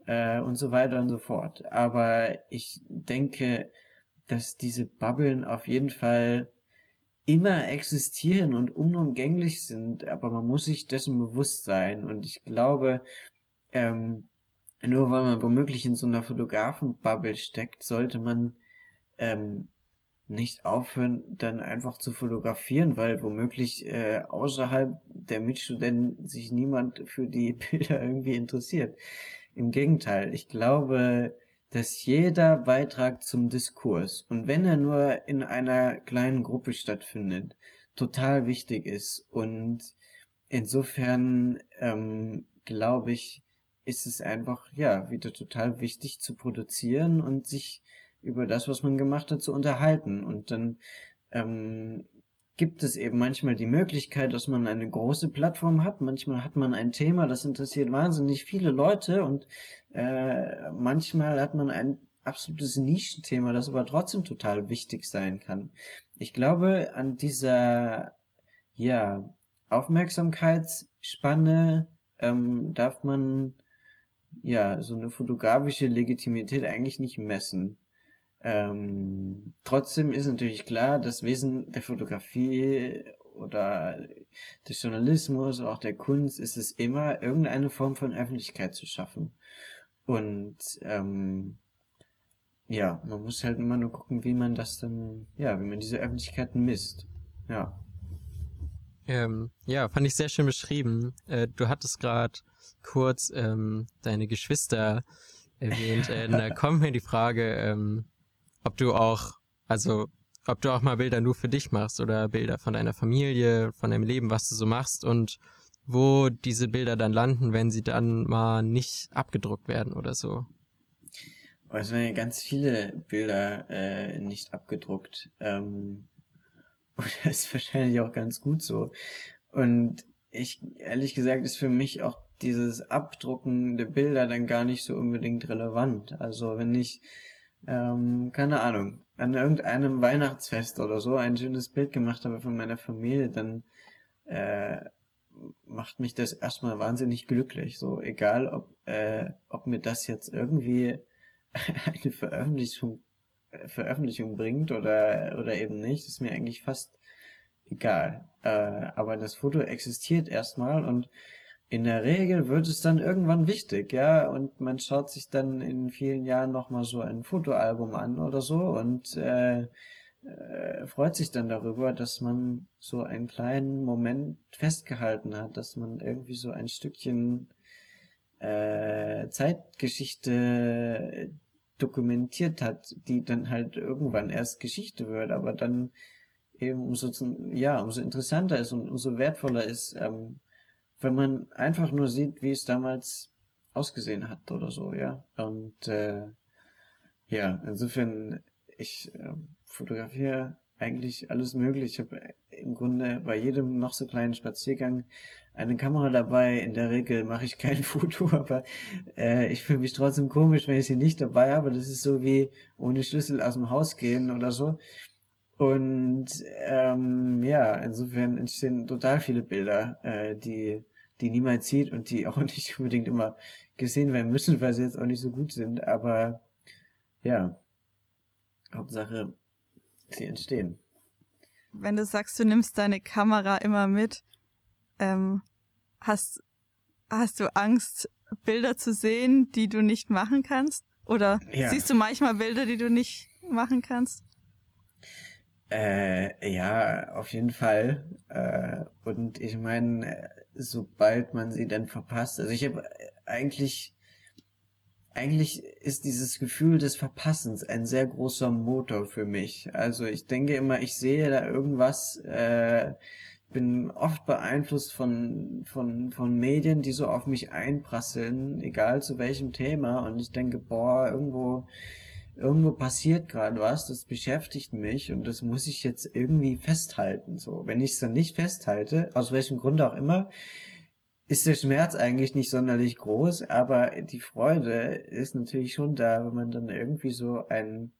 äh, und so weiter und so fort. Aber ich denke, dass diese Bubblen auf jeden Fall immer existieren und unumgänglich sind, aber man muss sich dessen bewusst sein. Und ich glaube, ähm, nur weil man womöglich in so einer Fotografenbubble steckt, sollte man ähm, nicht aufhören, dann einfach zu fotografieren, weil womöglich äh, außerhalb der Mitstudenten sich niemand für die (laughs) Bilder irgendwie interessiert. Im Gegenteil, ich glaube, dass jeder Beitrag zum Diskurs und wenn er nur in einer kleinen Gruppe stattfindet, total wichtig ist. Und insofern ähm, glaube ich, ist es einfach ja wieder total wichtig zu produzieren und sich über das, was man gemacht hat, zu unterhalten. Und dann ähm, gibt es eben manchmal die Möglichkeit, dass man eine große Plattform hat. Manchmal hat man ein Thema, das interessiert wahnsinnig viele Leute und äh, manchmal hat man ein absolutes Nischenthema, das aber trotzdem total wichtig sein kann. Ich glaube, an dieser ja, Aufmerksamkeitsspanne ähm, darf man ja so eine fotografische Legitimität eigentlich nicht messen. Ähm, trotzdem ist natürlich klar, das Wesen der Fotografie oder des Journalismus, auch der Kunst, ist es immer, irgendeine Form von Öffentlichkeit zu schaffen. Und ähm, ja, man muss halt immer nur gucken, wie man das dann, ja, wie man diese Öffentlichkeiten misst. Ja. Ähm, ja, fand ich sehr schön beschrieben. Äh, du hattest gerade kurz ähm, deine Geschwister erwähnt. Äh, (laughs) da kommt mir die Frage, ähm, ob du auch, also ob du auch mal Bilder nur für dich machst oder Bilder von deiner Familie, von deinem Leben, was du so machst und wo diese Bilder dann landen, wenn sie dann mal nicht abgedruckt werden oder so. Es werden ja ganz viele Bilder äh, nicht abgedruckt. Ähm, (laughs) und das ist wahrscheinlich auch ganz gut so. Und ich, ehrlich gesagt, ist für mich auch dieses Abdrucken der Bilder dann gar nicht so unbedingt relevant. Also wenn ich ähm, keine Ahnung, an irgendeinem Weihnachtsfest oder so ein schönes Bild gemacht habe von meiner Familie, dann äh, macht mich das erstmal wahnsinnig glücklich. So, egal ob, äh, ob mir das jetzt irgendwie (laughs) eine Veröffentlichung, Veröffentlichung bringt oder, oder eben nicht, ist mir eigentlich fast egal. Äh, aber das Foto existiert erstmal und in der Regel wird es dann irgendwann wichtig, ja, und man schaut sich dann in vielen Jahren nochmal so ein Fotoalbum an oder so und äh, äh, freut sich dann darüber, dass man so einen kleinen Moment festgehalten hat, dass man irgendwie so ein Stückchen äh, Zeitgeschichte dokumentiert hat, die dann halt irgendwann erst Geschichte wird, aber dann eben umso, ja, umso interessanter ist und umso wertvoller ist, ähm, wenn man einfach nur sieht, wie es damals ausgesehen hat oder so, ja. Und äh, ja, insofern, ich äh, fotografiere eigentlich alles mögliche. Ich habe im Grunde bei jedem noch so kleinen Spaziergang eine Kamera dabei. In der Regel mache ich kein (laughs) Foto, aber äh, ich fühle mich trotzdem komisch, wenn ich sie nicht dabei habe. Das ist so wie ohne Schlüssel aus dem Haus gehen oder so. Und ähm, ja, insofern entstehen total viele Bilder, äh, die die niemand sieht und die auch (laughs) nicht unbedingt immer gesehen werden müssen, weil sie jetzt auch nicht so gut sind. Aber ja, Hauptsache, sie entstehen. Wenn du sagst, du nimmst deine Kamera immer mit, ähm, hast, hast du Angst, Bilder zu sehen, die du nicht machen kannst? Oder ja. siehst du manchmal Bilder, die du nicht machen kannst? Äh, ja, auf jeden Fall. Äh, und ich meine, sobald man sie dann verpasst, also ich habe eigentlich, eigentlich ist dieses Gefühl des Verpassens ein sehr großer Motor für mich. Also ich denke immer, ich sehe da irgendwas, äh, bin oft beeinflusst von, von, von Medien, die so auf mich einprasseln, egal zu welchem Thema. Und ich denke, boah, irgendwo irgendwo passiert gerade was, das beschäftigt mich und das muss ich jetzt irgendwie festhalten. So, wenn ich es dann nicht festhalte, aus welchem Grund auch immer, ist der Schmerz eigentlich nicht sonderlich groß, aber die Freude ist natürlich schon da, wenn man dann irgendwie so ein,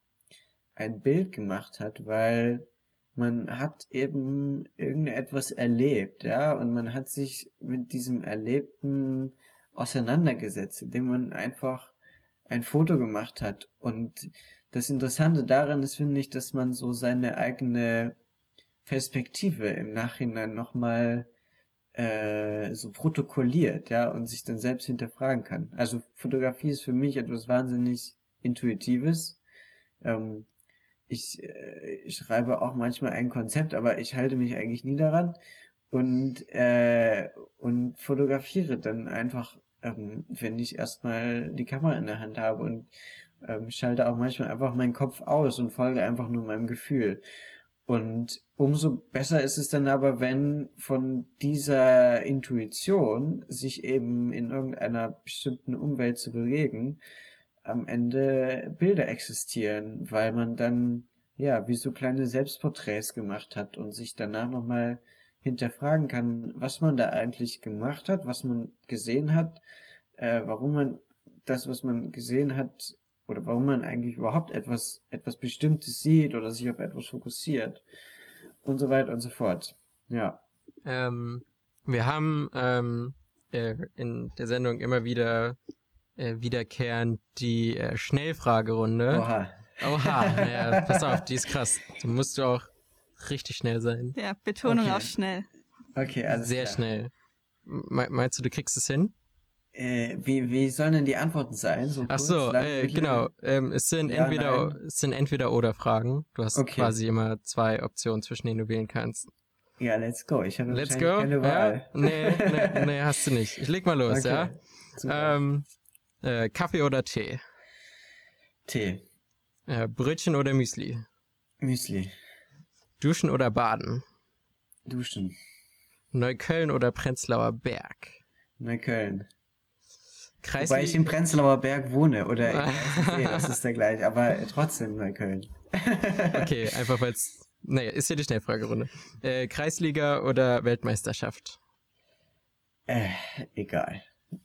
ein Bild gemacht hat, weil man hat eben irgendetwas erlebt, ja, und man hat sich mit diesem Erlebten auseinandergesetzt, indem man einfach ein Foto gemacht hat. Und das Interessante daran ist, finde ich, dass man so seine eigene Perspektive im Nachhinein nochmal äh, so protokolliert, ja, und sich dann selbst hinterfragen kann. Also Fotografie ist für mich etwas wahnsinnig Intuitives. Ähm, ich, äh, ich schreibe auch manchmal ein Konzept, aber ich halte mich eigentlich nie daran und äh, und fotografiere dann einfach ähm, wenn ich erstmal die Kamera in der Hand habe und Ähm, schalte auch manchmal einfach meinen Kopf aus und folge einfach nur meinem Gefühl. Und umso besser ist es dann aber, wenn von dieser Intuition, sich eben in irgendeiner bestimmten Umwelt zu bewegen, am Ende Bilder existieren, weil man dann, ja, wie so kleine Selbstporträts gemacht hat und sich danach nochmal hinterfragen kann, was man da eigentlich gemacht hat, was man gesehen hat, äh, warum man das, was man gesehen hat, oder warum man eigentlich überhaupt etwas, etwas Bestimmtes sieht oder sich auf etwas fokussiert und so weiter und so fort. Ja. Ähm, wir haben ähm, äh, in der Sendung immer wieder äh, wiederkehrend die äh, Schnellfragerunde. Oha. Oha, (laughs) ja, pass auf, die ist krass. Da musst du auch richtig schnell sein. Ja, Betonung okay. auf schnell. Okay, also. Sehr klar. schnell. Me meinst du, du kriegst es hin? Äh, wie, wie sollen denn die Antworten sein? So Ach so, äh, genau. Ähm, es sind ja, entweder nein. es sind entweder oder Fragen. Du hast okay. quasi immer zwei Optionen, zwischen denen du wählen kannst. Ja, let's go. Ich habe let's go? keine Wahl. Ja? Nee, nee, (laughs) nee, hast du nicht. Ich leg mal los, okay. ja? Ähm, äh, Kaffee oder Tee? Tee. Äh, Brötchen oder Müsli? Müsli. Duschen oder Baden? Duschen. Neukölln oder Prenzlauer Berg? Neukölln. Kreisliga. Wobei ich in Prenzlauer Berg wohne oder (laughs) nee, das ist der gleiche, aber trotzdem Neukölln. (laughs) okay, einfach weil es, naja, ist ja die Schnellfragerunde. Äh, Kreisliga oder Weltmeisterschaft? Äh, egal.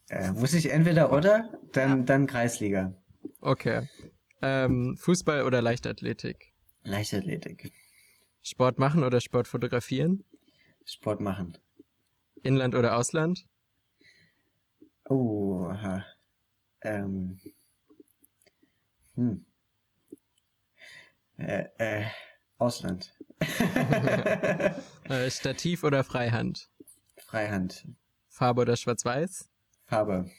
Äh, muss ich entweder oder? Dann, dann Kreisliga. Okay. Ähm, Fußball oder Leichtathletik? Leichtathletik. Sport machen oder Sport fotografieren? Sport machen. Inland oder Ausland? Oh, aha. Ähm. Hm. Äh, äh, Ausland. (laughs) äh, Stativ oder Freihand? Freihand. Farbe oder Schwarz-Weiß? Farbe.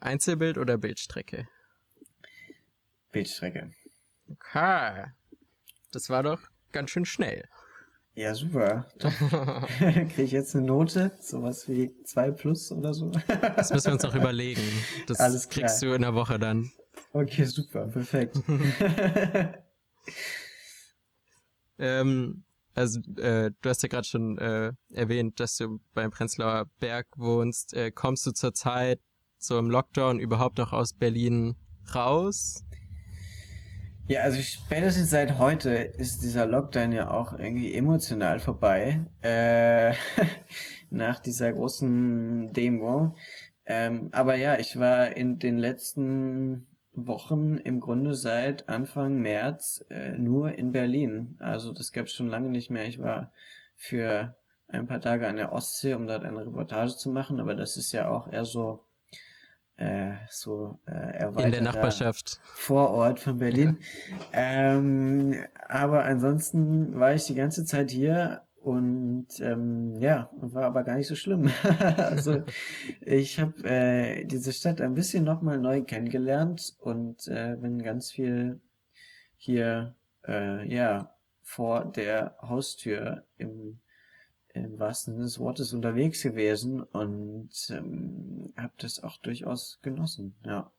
Einzelbild oder Bildstrecke? Bildstrecke. Okay. Das war doch ganz schön schnell. Ja, super. (laughs) (laughs) Kriege ich jetzt eine Note? Sowas wie 2 plus oder so? (laughs) das müssen wir uns noch überlegen. Das Alles klar. kriegst du in der Woche dann. Okay, super, perfekt. ähm, also, äh, du hast ja gerade schon äh, erwähnt, dass du beim Prenzlauer Berg wohnst. Äh, kommst du zurzeit so im Lockdown überhaupt noch aus Berlin raus? Ja, also spätestens seit heute ist dieser Lockdown ja auch irgendwie emotional vorbei. Äh, (laughs) nach dieser großen Demo. Ähm, aber ja, ich war in den letzten Wochen im Grunde seit Anfang März äh, nur in Berlin. Also das gab es schon lange nicht mehr. Ich war für ein paar Tage an der Ostsee, um dort eine Reportage zu machen, aber das ist ja auch eher so äh, so äh, in der Nachbarschaft Vorort von Berlin. ähm, aber ansonsten war ich die ganze Zeit hier und ähm, ja, war aber gar nicht so schlimm. (laughs) also ich habe äh, diese Stadt ein bisschen nochmal neu kennengelernt und äh, bin ganz viel hier äh, ja vor der Haustür im im wahrsten Sinne des Wortes unterwegs gewesen und ähm, habe das auch durchaus genossen, ja.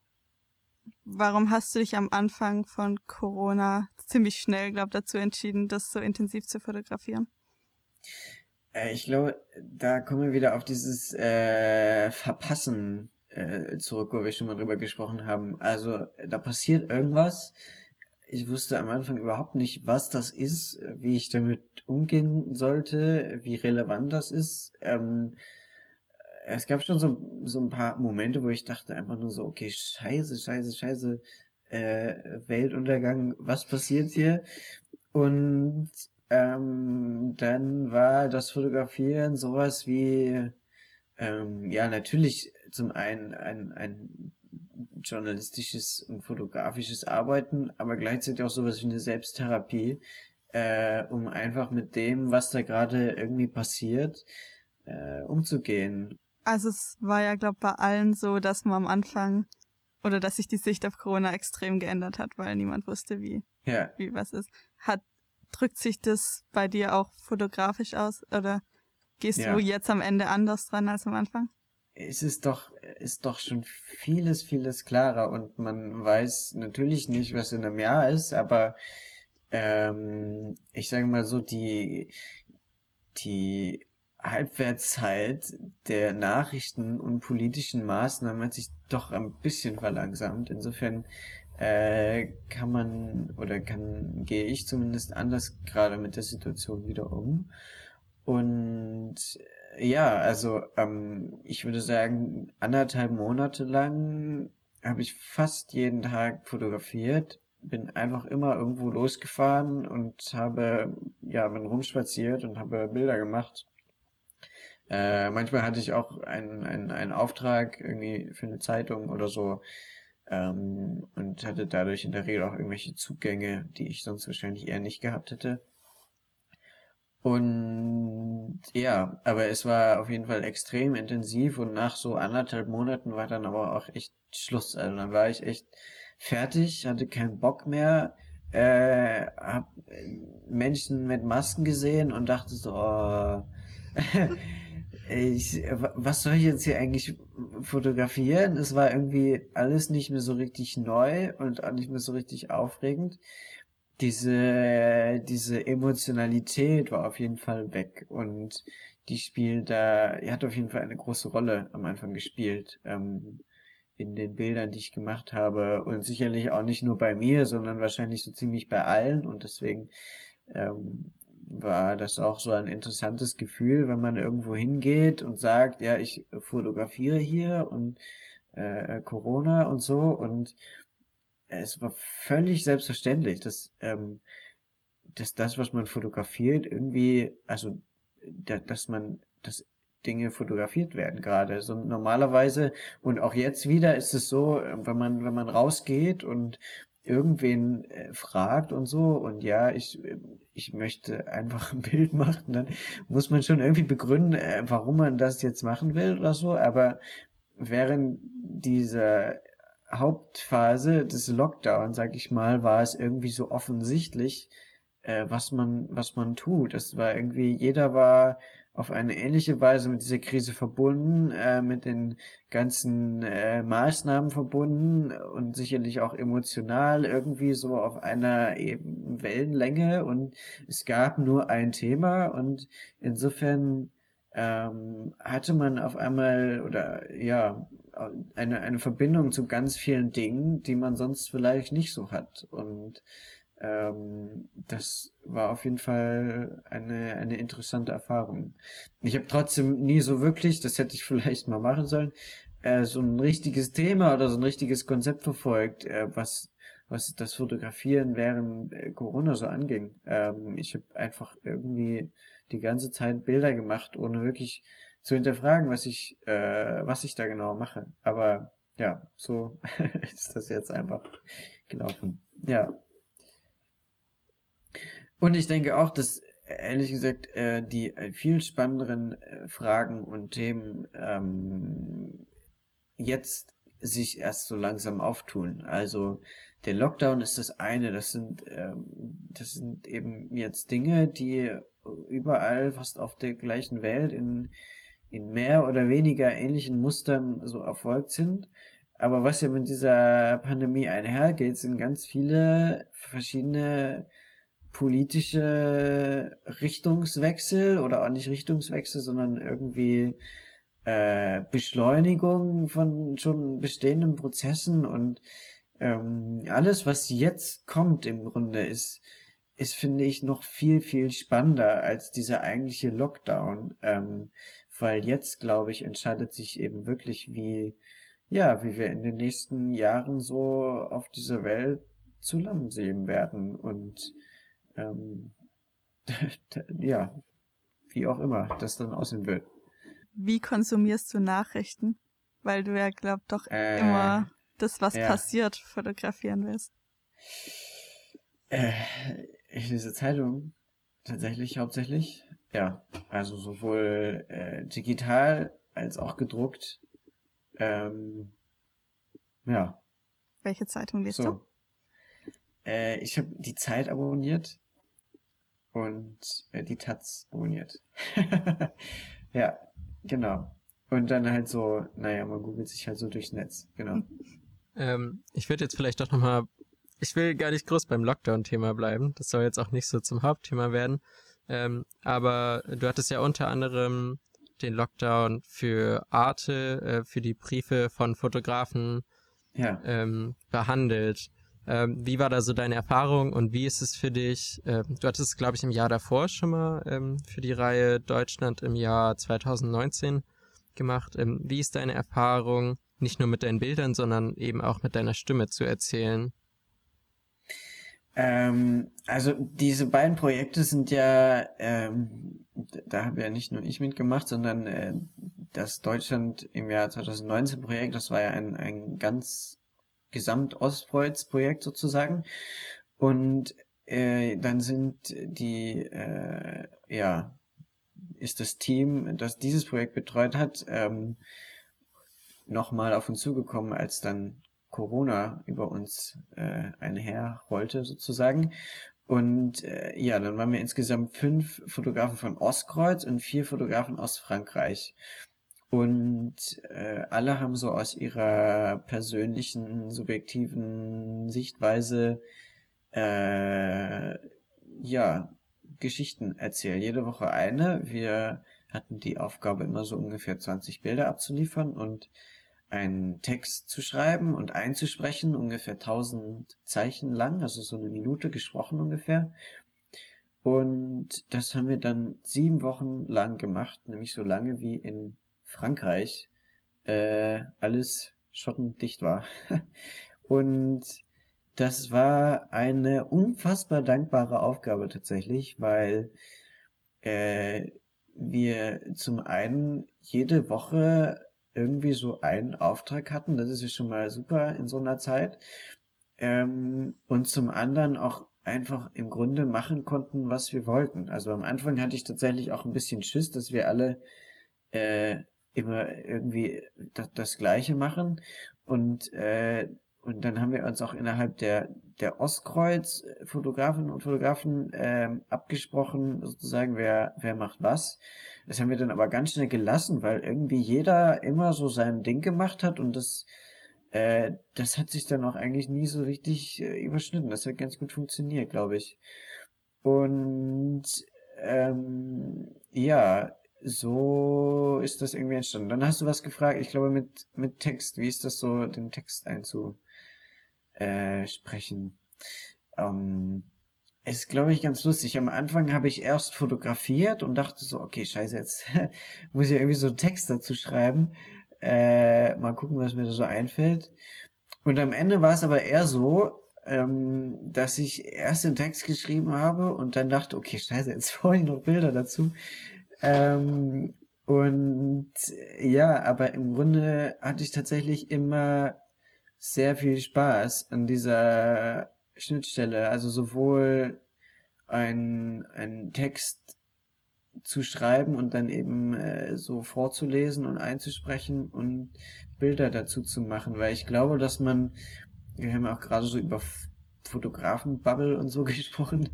Warum hast du dich am Anfang von Corona ziemlich schnell, glaube dazu entschieden, das so intensiv zu fotografieren? Äh, ich glaube, da kommen wir wieder auf dieses äh, Verpassen äh, zurück, wo wir schon mal drüber gesprochen haben. Also da passiert irgendwas, ich wusste am Anfang überhaupt nicht, was das ist, wie ich damit umgehen sollte, wie relevant das ist. Ähm, es gab schon so, so ein paar Momente, wo ich dachte einfach nur so, okay, scheiße, scheiße, scheiße, äh, Weltuntergang, was passiert hier? Und ähm, dann war das Fotografieren sowas wie, ähm, ja, natürlich zum einen ein, ein journalistisches und fotografisches Arbeiten, aber gleichzeitig auch sowas wie eine Selbsttherapie, äh, um einfach mit dem, was da gerade irgendwie passiert, äh, umzugehen. Also es war ja, glaube bei allen so, dass man am Anfang oder dass sich die Sicht auf Corona extrem geändert hat, weil niemand wusste, wie, ja. wie was ist. Hat, drückt sich das bei dir auch fotografisch aus oder gehst ja. du jetzt am Ende anders dran als am Anfang? Es ist doch, ist doch schon vieles, vieles klarer und man weiß natürlich nicht, was in einem Jahr ist, aber ähm, ich sage mal so, die, die Halbwertszeit der Nachrichten und politischen Maßnahmen hat sich doch ein bisschen verlangsamt. Insofern äh, kann man oder kann gehe ich zumindest anders gerade mit der Situation wieder um. Und ja, also ähm, ich würde sagen, anderthalb Monate lang habe ich fast jeden Tag fotografiert, bin einfach immer irgendwo losgefahren und habe, ja, bin rumspaziert und habe Bilder gemacht. Äh, manchmal hatte ich auch einen, einen, einen Auftrag irgendwie für eine Zeitung oder so ähm, und hatte dadurch in der Regel auch irgendwelche Zugänge, die ich sonst wahrscheinlich eher nicht gehabt hätte. Und ja, aber es war auf jeden Fall extrem intensiv und nach so anderthalb Monaten war dann aber auch echt Schluss. Also dann war ich echt fertig, hatte keinen Bock mehr, äh, hab Menschen mit Masken gesehen und dachte so, oh, (laughs) ich, was soll ich jetzt hier eigentlich fotografieren? Es war irgendwie alles nicht mehr so richtig neu und auch nicht mehr so richtig aufregend. Diese, diese Emotionalität war auf jeden Fall weg und die spielt da, die hat auf jeden Fall eine große Rolle am Anfang gespielt. Ähm, in den Bildern, die ich gemacht habe und sicherlich auch nicht nur bei mir, sondern wahrscheinlich so ziemlich bei allen und deswegen ähm, war das auch so ein interessantes Gefühl, wenn man irgendwo hingeht und sagt, ja, ich fotografiere hier und äh, Corona und so und es war völlig selbstverständlich, dass, ähm, dass das, was man fotografiert, irgendwie, also da, dass man, dass Dinge fotografiert werden gerade. So normalerweise und auch jetzt wieder ist es so, wenn man wenn man rausgeht und irgendwen äh, fragt und so und ja, ich, ich möchte einfach ein (laughs) Bild machen, dann muss man schon irgendwie begründen, äh, warum man das jetzt machen will oder so, aber während dieser Hauptphase des Lockdowns, sag ich mal, war es irgendwie so offensichtlich, äh, was man, was man tut. Es war irgendwie, jeder war auf eine ähnliche Weise mit dieser Krise verbunden, äh, mit den ganzen äh, Maßnahmen verbunden und sicherlich auch emotional irgendwie so auf einer eben Wellenlänge und es gab nur ein Thema und insofern ähm, hatte man auf einmal oder ja eine, eine Verbindung zu ganz vielen Dingen, die man sonst vielleicht nicht so hat und ähm, das war auf jeden Fall eine, eine interessante Erfahrung. Ich habe trotzdem nie so wirklich, das hätte ich (laughs) vielleicht mal machen sollen, äh, so ein richtiges Thema oder so ein richtiges Konzept verfolgt, äh, was was das Fotografieren während äh, Corona so anging. Ähm, ich habe einfach irgendwie die ganze Zeit Bilder gemacht, ohne wirklich zu hinterfragen, was ich, äh, was ich da genau mache. Aber ja, so (laughs) ist das jetzt einfach gelaufen. Ja. Und ich denke auch, dass ehrlich gesagt äh, die äh, viel spannenderen äh, Fragen und Themen ähm, jetzt sich erst so langsam auftun. Also der Lockdown ist das eine, das sind ähm, das sind eben jetzt Dinge, die überall fast auf der gleichen Welt in in mehr oder weniger ähnlichen Mustern so erfolgt sind. Aber was ja mit dieser Pandemie einhergeht, sind ganz viele verschiedene politische Richtungswechsel oder auch nicht Richtungswechsel, sondern irgendwie äh, Beschleunigung von schon bestehenden Prozessen und ähm, alles, was jetzt kommt im Grunde, ist, ist, finde ich, noch viel, viel spannender als dieser eigentliche Lockdown. Ähm, weil jetzt, glaube ich, entscheidet sich eben wirklich, wie, ja, wie wir in den nächsten Jahren so auf dieser Welt zusammensehen werden. Und ähm, (laughs) ja, wie auch immer das dann aussehen wird. Wie konsumierst du Nachrichten? Weil du ja, glaub, doch äh, immer das, was ja. passiert, fotografieren willst. Äh, ich lese Zeitung tatsächlich hauptsächlich. Ja, also sowohl äh, digital als auch gedruckt. Ähm, ja. Welche Zeitung liest so. du? Äh, ich habe die Zeit abonniert und äh, die Taz abonniert. (laughs) ja, genau. Und dann halt so, naja, man googelt sich halt so durchs Netz, genau. Ähm, ich würde jetzt vielleicht doch nochmal, ich will gar nicht groß beim Lockdown-Thema bleiben. Das soll jetzt auch nicht so zum Hauptthema werden. Ähm, aber du hattest ja unter anderem den Lockdown für Arte, äh, für die Briefe von Fotografen ja. ähm, behandelt. Ähm, wie war da so deine Erfahrung und wie ist es für dich? Ähm, du hattest, glaube ich, im Jahr davor schon mal ähm, für die Reihe Deutschland im Jahr 2019 gemacht. Ähm, wie ist deine Erfahrung, nicht nur mit deinen Bildern, sondern eben auch mit deiner Stimme zu erzählen? Ähm, also diese beiden Projekte sind ja, ähm, da habe ja nicht nur ich mitgemacht, sondern äh, das Deutschland im Jahr 2019 Projekt, das war ja ein, ein ganz Gesamt-Ostprojekt sozusagen. Und äh, dann sind die, äh, ja, ist das Team, das dieses Projekt betreut hat, ähm, nochmal auf uns zugekommen, als dann Corona über uns äh, einherrollte sozusagen. Und äh, ja, dann waren wir insgesamt fünf Fotografen von Ostkreuz und vier Fotografen aus Frankreich. Und äh, alle haben so aus ihrer persönlichen, subjektiven Sichtweise äh, ja Geschichten erzählt. Jede Woche eine. Wir hatten die Aufgabe, immer so ungefähr 20 Bilder abzuliefern und einen Text zu schreiben und einzusprechen, ungefähr 1000 Zeichen lang, also so eine Minute gesprochen ungefähr. Und das haben wir dann sieben Wochen lang gemacht, nämlich so lange wie in Frankreich äh, alles schottendicht war. (laughs) und das war eine unfassbar dankbare Aufgabe tatsächlich, weil äh, wir zum einen jede Woche irgendwie so einen Auftrag hatten. Das ist ja schon mal super in so einer Zeit. Ähm, und zum anderen auch einfach im Grunde machen konnten, was wir wollten. Also am Anfang hatte ich tatsächlich auch ein bisschen Schiss, dass wir alle äh, immer irgendwie das, das Gleiche machen. Und äh, und dann haben wir uns auch innerhalb der, der Ostkreuz Fotografen und Fotografen ähm, abgesprochen, sozusagen, wer, wer macht was. Das haben wir dann aber ganz schnell gelassen, weil irgendwie jeder immer so sein Ding gemacht hat und das, äh, das hat sich dann auch eigentlich nie so richtig äh, überschnitten. Das hat ganz gut funktioniert, glaube ich. Und ähm, ja, so ist das irgendwie entstanden. Dann hast du was gefragt, ich glaube mit, mit Text. Wie ist das so, den Text einzu, äh, sprechen. Ähm, ist, glaube ich, ganz lustig. Am Anfang habe ich erst fotografiert und dachte so, okay, scheiße, jetzt (laughs) muss ich irgendwie so einen Text dazu schreiben. Äh, mal gucken, was mir da so einfällt. Und am Ende war es aber eher so, ähm, dass ich erst den Text geschrieben habe und dann dachte, okay, scheiße, jetzt (laughs) brauche ich noch Bilder dazu. Ähm, und ja, aber im Grunde hatte ich tatsächlich immer sehr viel Spaß an dieser Schnittstelle. Also sowohl ein, ein Text zu schreiben und dann eben äh, so vorzulesen und einzusprechen und Bilder dazu zu machen, weil ich glaube, dass man, wir haben auch gerade so über Fotografenbubble und so (laughs) gesprochen,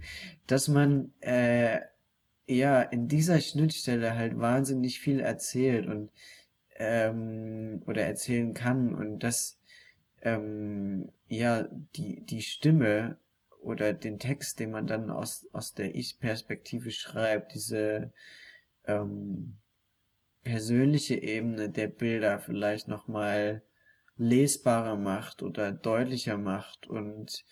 dass man äh, ja in dieser Schnittstelle halt wahnsinnig viel erzählt und ähm, oder erzählen kann und das ähm, ja die die Stimme oder den Text, den man dann aus aus der Ich-Perspektive schreibt, diese ähm, persönliche Ebene der Bilder vielleicht noch mal lesbarer macht oder deutlicher macht und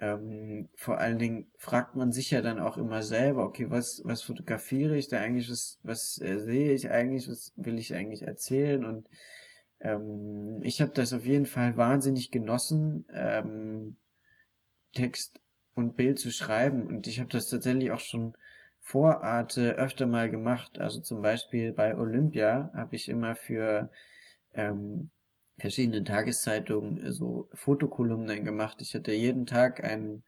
ähm, vor allen Dingen fragt man sich ja dann auch immer selber, okay, was, was fotografiere ich da eigentlich, was, was äh, sehe ich eigentlich, was will ich eigentlich erzählen? Und ähm, ich habe das auf jeden Fall wahnsinnig genossen, ähm, Text und Bild zu schreiben. Und ich habe das tatsächlich auch schon vor Arte öfter mal gemacht. Also zum Beispiel bei Olympia habe ich immer für ähm, verschiedene Tageszeitungen so Fotokolumnen gemacht. Ich hatte jeden Tag ein,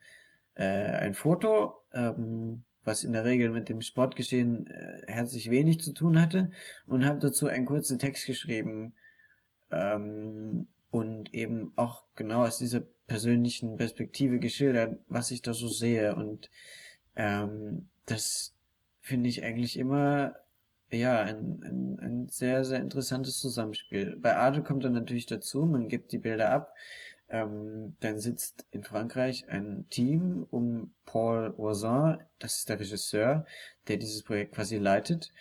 äh, ein Foto, ähm, was in der Regel mit dem Sportgeschehen äh, herzlich wenig zu tun hatte, und habe dazu einen kurzen Text geschrieben, ähm, und eben auch genau aus dieser persönlichen Perspektive geschildert, was ich da so sehe. Und ähm, das finde ich eigentlich immer ja, ein, ein, ein sehr, sehr interessantes Zusammenspiel. Bei Arte kommt dann natürlich dazu, man gibt die Bilder ab, ähm, dann sitzt in Frankreich ein Team um Paul Oisin, das ist der Regisseur, der dieses Projekt quasi leitet.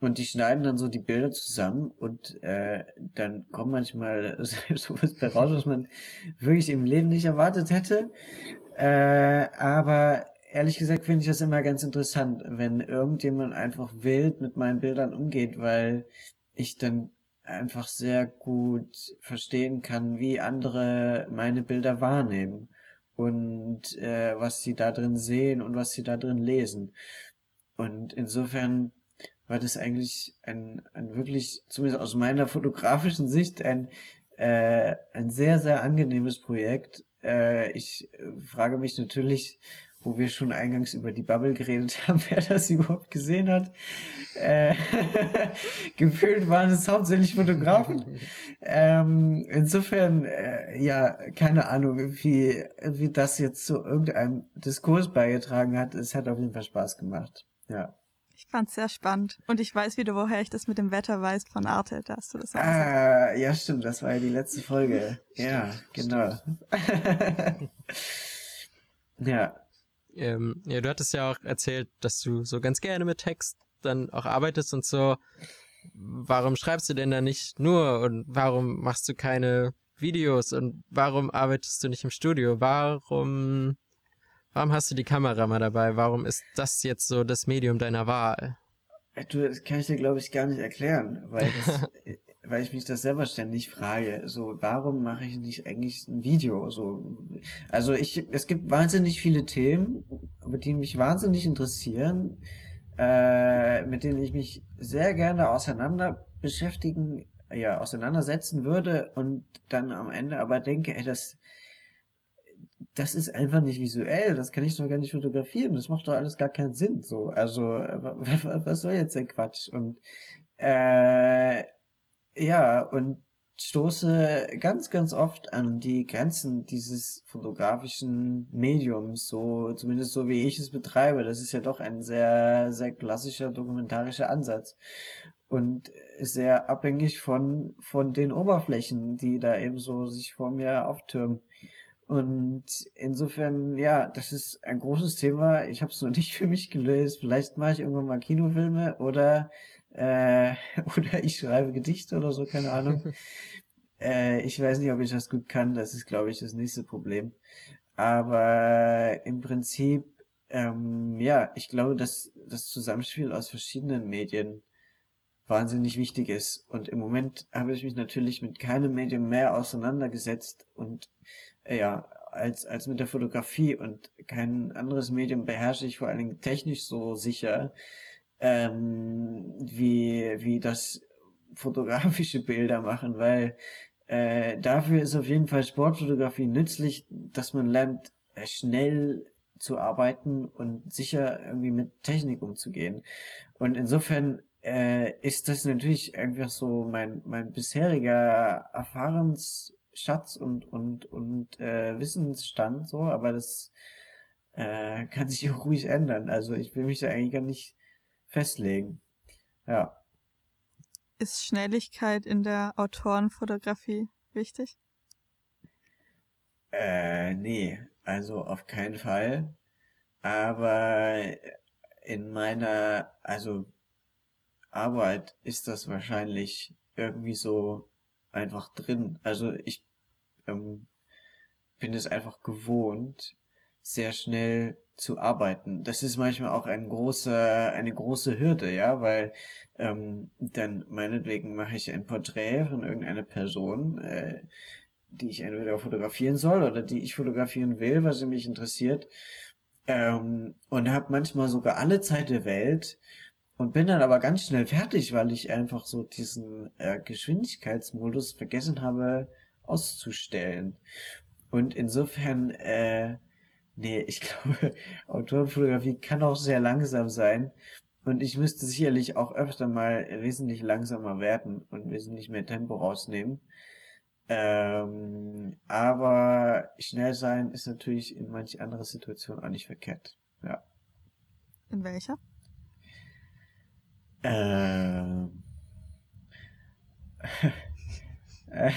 Und die schneiden dann so die Bilder zusammen und äh, dann kommt manchmal (laughs) sowas bei raus, was man wirklich im Leben nicht erwartet hätte. Äh, aber ehrlich gesagt finde ich das immer ganz interessant, wenn irgendjemand einfach wild mit meinen Bildern umgeht, weil ich dann einfach sehr gut verstehen kann, wie andere meine Bilder wahrnehmen und äh, was sie da drin sehen und was sie da drin lesen. Und insofern war das eigentlich ein, ein wirklich, zumindest aus meiner fotografischen Sicht, ein, äh, ein sehr, sehr angenehmes Projekt. Äh, ich frage mich natürlich, wo wir schon eingangs über die Bubble geredet (laughs) haben, wer das überhaupt gesehen hat. Äh, (laughs) gefühlt waren es hauptsächlich Fotografen. ähm, insofern, äh, ja, keine Ahnung, wie, wie das jetzt zu irgendeinem Diskurs beigetragen hat. Es hat auf jeden Fall Spaß gemacht. Ja. Ich fand's sehr spannend. Und ich weiß wieder, woher ich das mit dem Wetter weiß von Arte. Da hast du das auch Ah, ja, stimmt. Das war ja die letzte Folge. (laughs) ja, genau. (laughs) ja. Ähm, ja, du hattest ja auch erzählt, dass du so ganz gerne mit Text dann auch arbeitest und so. Warum schreibst du denn da nicht nur und warum machst du keine Videos und warum arbeitest du nicht im Studio? Warum, warum hast du die Kamera mal dabei? Warum ist das jetzt so das Medium deiner Wahl? Du, das kann ich dir, glaube ich, gar nicht erklären, weil das, (laughs) weil ich mich das selber ständig frage, so, warum mache ich nicht eigentlich ein Video? So, also ich, es gibt wahnsinnig viele Themen, die mich wahnsinnig interessieren, äh, mit denen ich mich sehr gerne auseinander beschäftigen, ja, auseinandersetzen würde und dann am Ende aber denke, ey, das, das ist einfach nicht visuell, das kann ich doch gar nicht fotografieren, das macht doch alles gar keinen Sinn, so, also, (laughs) was soll jetzt der Quatsch? Und, äh, ja, und stoße ganz, ganz oft an die Grenzen dieses fotografischen Mediums, so, zumindest so wie ich es betreibe. Das ist ja doch ein sehr, sehr klassischer dokumentarischer Ansatz und sehr abhängig von, von den Oberflächen, die da eben so sich vor mir auftürmen. Und insofern, ja, das ist ein großes Thema. Ich habe es noch nicht (laughs) für mich gelöst. Vielleicht mache ich irgendwann mal Kinofilme oder äh, (laughs) oder ich schreibe Gedichte oder so, keine Ahnung. (laughs) äh, ich weiß nicht, ob ich das gut kann. Das ist, glaube ich, das nächste Problem. Aber im Prinzip, ähm, ja, ich glaube, dass das Zusammenspiel aus verschiedenen Medien wahnsinnig wichtig ist. Und im Moment habe ich mich natürlich mit keinem Medium mehr auseinandergesetzt und ja, als, als mit der Fotografie und kein anderes Medium beherrsche ich vor allen Dingen technisch so sicher, ähm, wie, wie das fotografische Bilder machen, weil äh, dafür ist auf jeden Fall Sportfotografie nützlich, dass man lernt, äh, schnell zu arbeiten und sicher irgendwie mit Technik umzugehen. Und insofern äh, ist das natürlich einfach so mein, mein bisheriger Erfahrensschatz und, und, und äh, Wissensstand so, aber das äh, kann sich auch ruhig ändern. Also ich will mich da eigentlich gar nicht festlegen. Ja. Ist Schnelligkeit in der Autorenfotografie wichtig? Äh, nee, also auf keinen Fall. Aber in meiner, also Arbeit ist das wahrscheinlich irgendwie so einfach drin. Also ich ähm, bin es einfach gewohnt, sehr schnell zu arbeiten. Das ist manchmal auch ein großer, eine große Hürde, ja, weil ähm, dann meinetwegen mache ich ein Porträt von irgendeiner Person, äh, die ich entweder fotografieren soll oder die ich fotografieren will, was mich interessiert, ähm, und habe manchmal sogar alle Zeit der Welt und bin dann aber ganz schnell fertig, weil ich einfach so diesen äh, Geschwindigkeitsmodus vergessen habe auszustellen. Und insofern äh, Nee, ich (laughs) glaube, Autorenfotografie kann auch sehr langsam sein. Und ich müsste sicherlich auch öfter mal wesentlich langsamer werden und wesentlich mehr Tempo rausnehmen. Ähm, aber schnell sein ist natürlich in manch anderer Situation auch nicht verkehrt. Ja. In welcher? Äh, (laughs)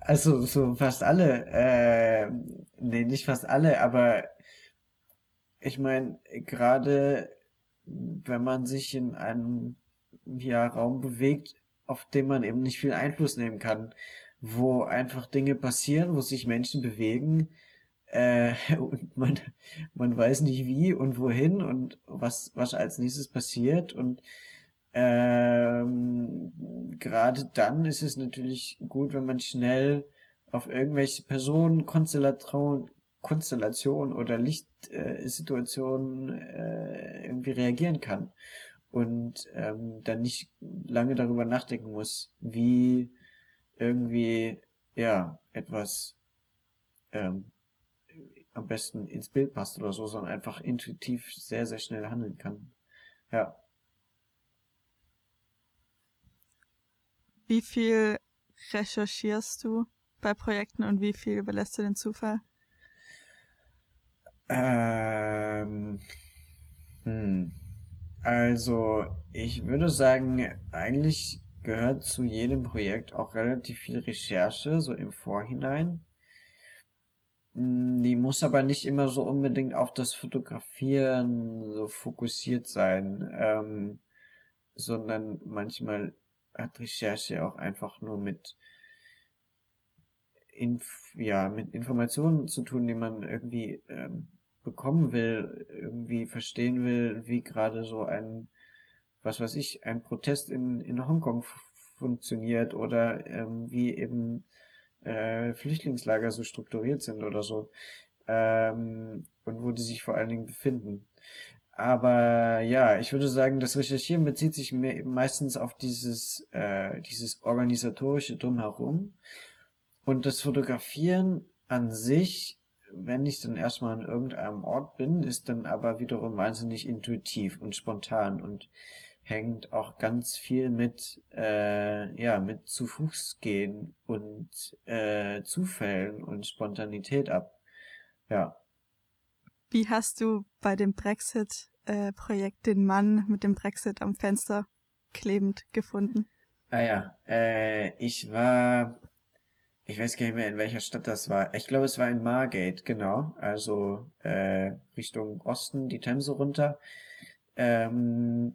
also so fast alle. Äh, nee, nicht fast alle, aber ich meine, gerade wenn man sich in einem ja, Raum bewegt, auf dem man eben nicht viel Einfluss nehmen kann, wo einfach Dinge passieren, wo sich Menschen bewegen, äh, (laughs) und man, man weiß nicht wie und wohin und was, was als nächstes passiert. Und ähm, gerade dann ist es natürlich gut, wenn man schnell auf irgendwelche Personen, Konstellationen, Konstellation oder Lichtsituationen äh, irgendwie reagieren kann. Und ähm, dann nicht lange darüber nachdenken muss, wie irgendwie ja etwas ähm, am besten ins Bild passt oder so, sondern einfach intuitiv sehr, sehr schnell handeln kann. Ja. Wie viel recherchierst du bei Projekten und wie viel überlässt du den Zufall? Ähm, hm. Also, ich würde sagen, eigentlich gehört zu jedem Projekt auch relativ viel Recherche, so im Vorhinein. Die muss aber nicht immer so unbedingt auf das Fotografieren so fokussiert sein, ähm, sondern manchmal hat Recherche auch einfach nur mit, Inf ja, mit Informationen zu tun, die man irgendwie ähm, bekommen will, irgendwie verstehen will, wie gerade so ein, was weiß ich, ein Protest in, in Hongkong funktioniert oder ähm, wie eben äh, Flüchtlingslager so strukturiert sind oder so ähm, und wo die sich vor allen Dingen befinden. Aber ja, ich würde sagen, das Recherchieren bezieht sich meistens auf dieses, äh, dieses organisatorische Drumherum. Und das Fotografieren an sich wenn ich dann erstmal an irgendeinem Ort bin, ist dann aber wiederum wahnsinnig intuitiv und spontan und hängt auch ganz viel mit, äh, ja, mit zu Fuß gehen und äh, Zufällen und Spontanität ab. Ja. Wie hast du bei dem Brexit-Projekt äh, den Mann mit dem Brexit am Fenster klebend gefunden? Ah ja, äh, ich war ich weiß gar nicht mehr, in welcher Stadt das war. Ich glaube, es war in Margate, genau. Also äh, Richtung Osten, die Themse runter. Ähm,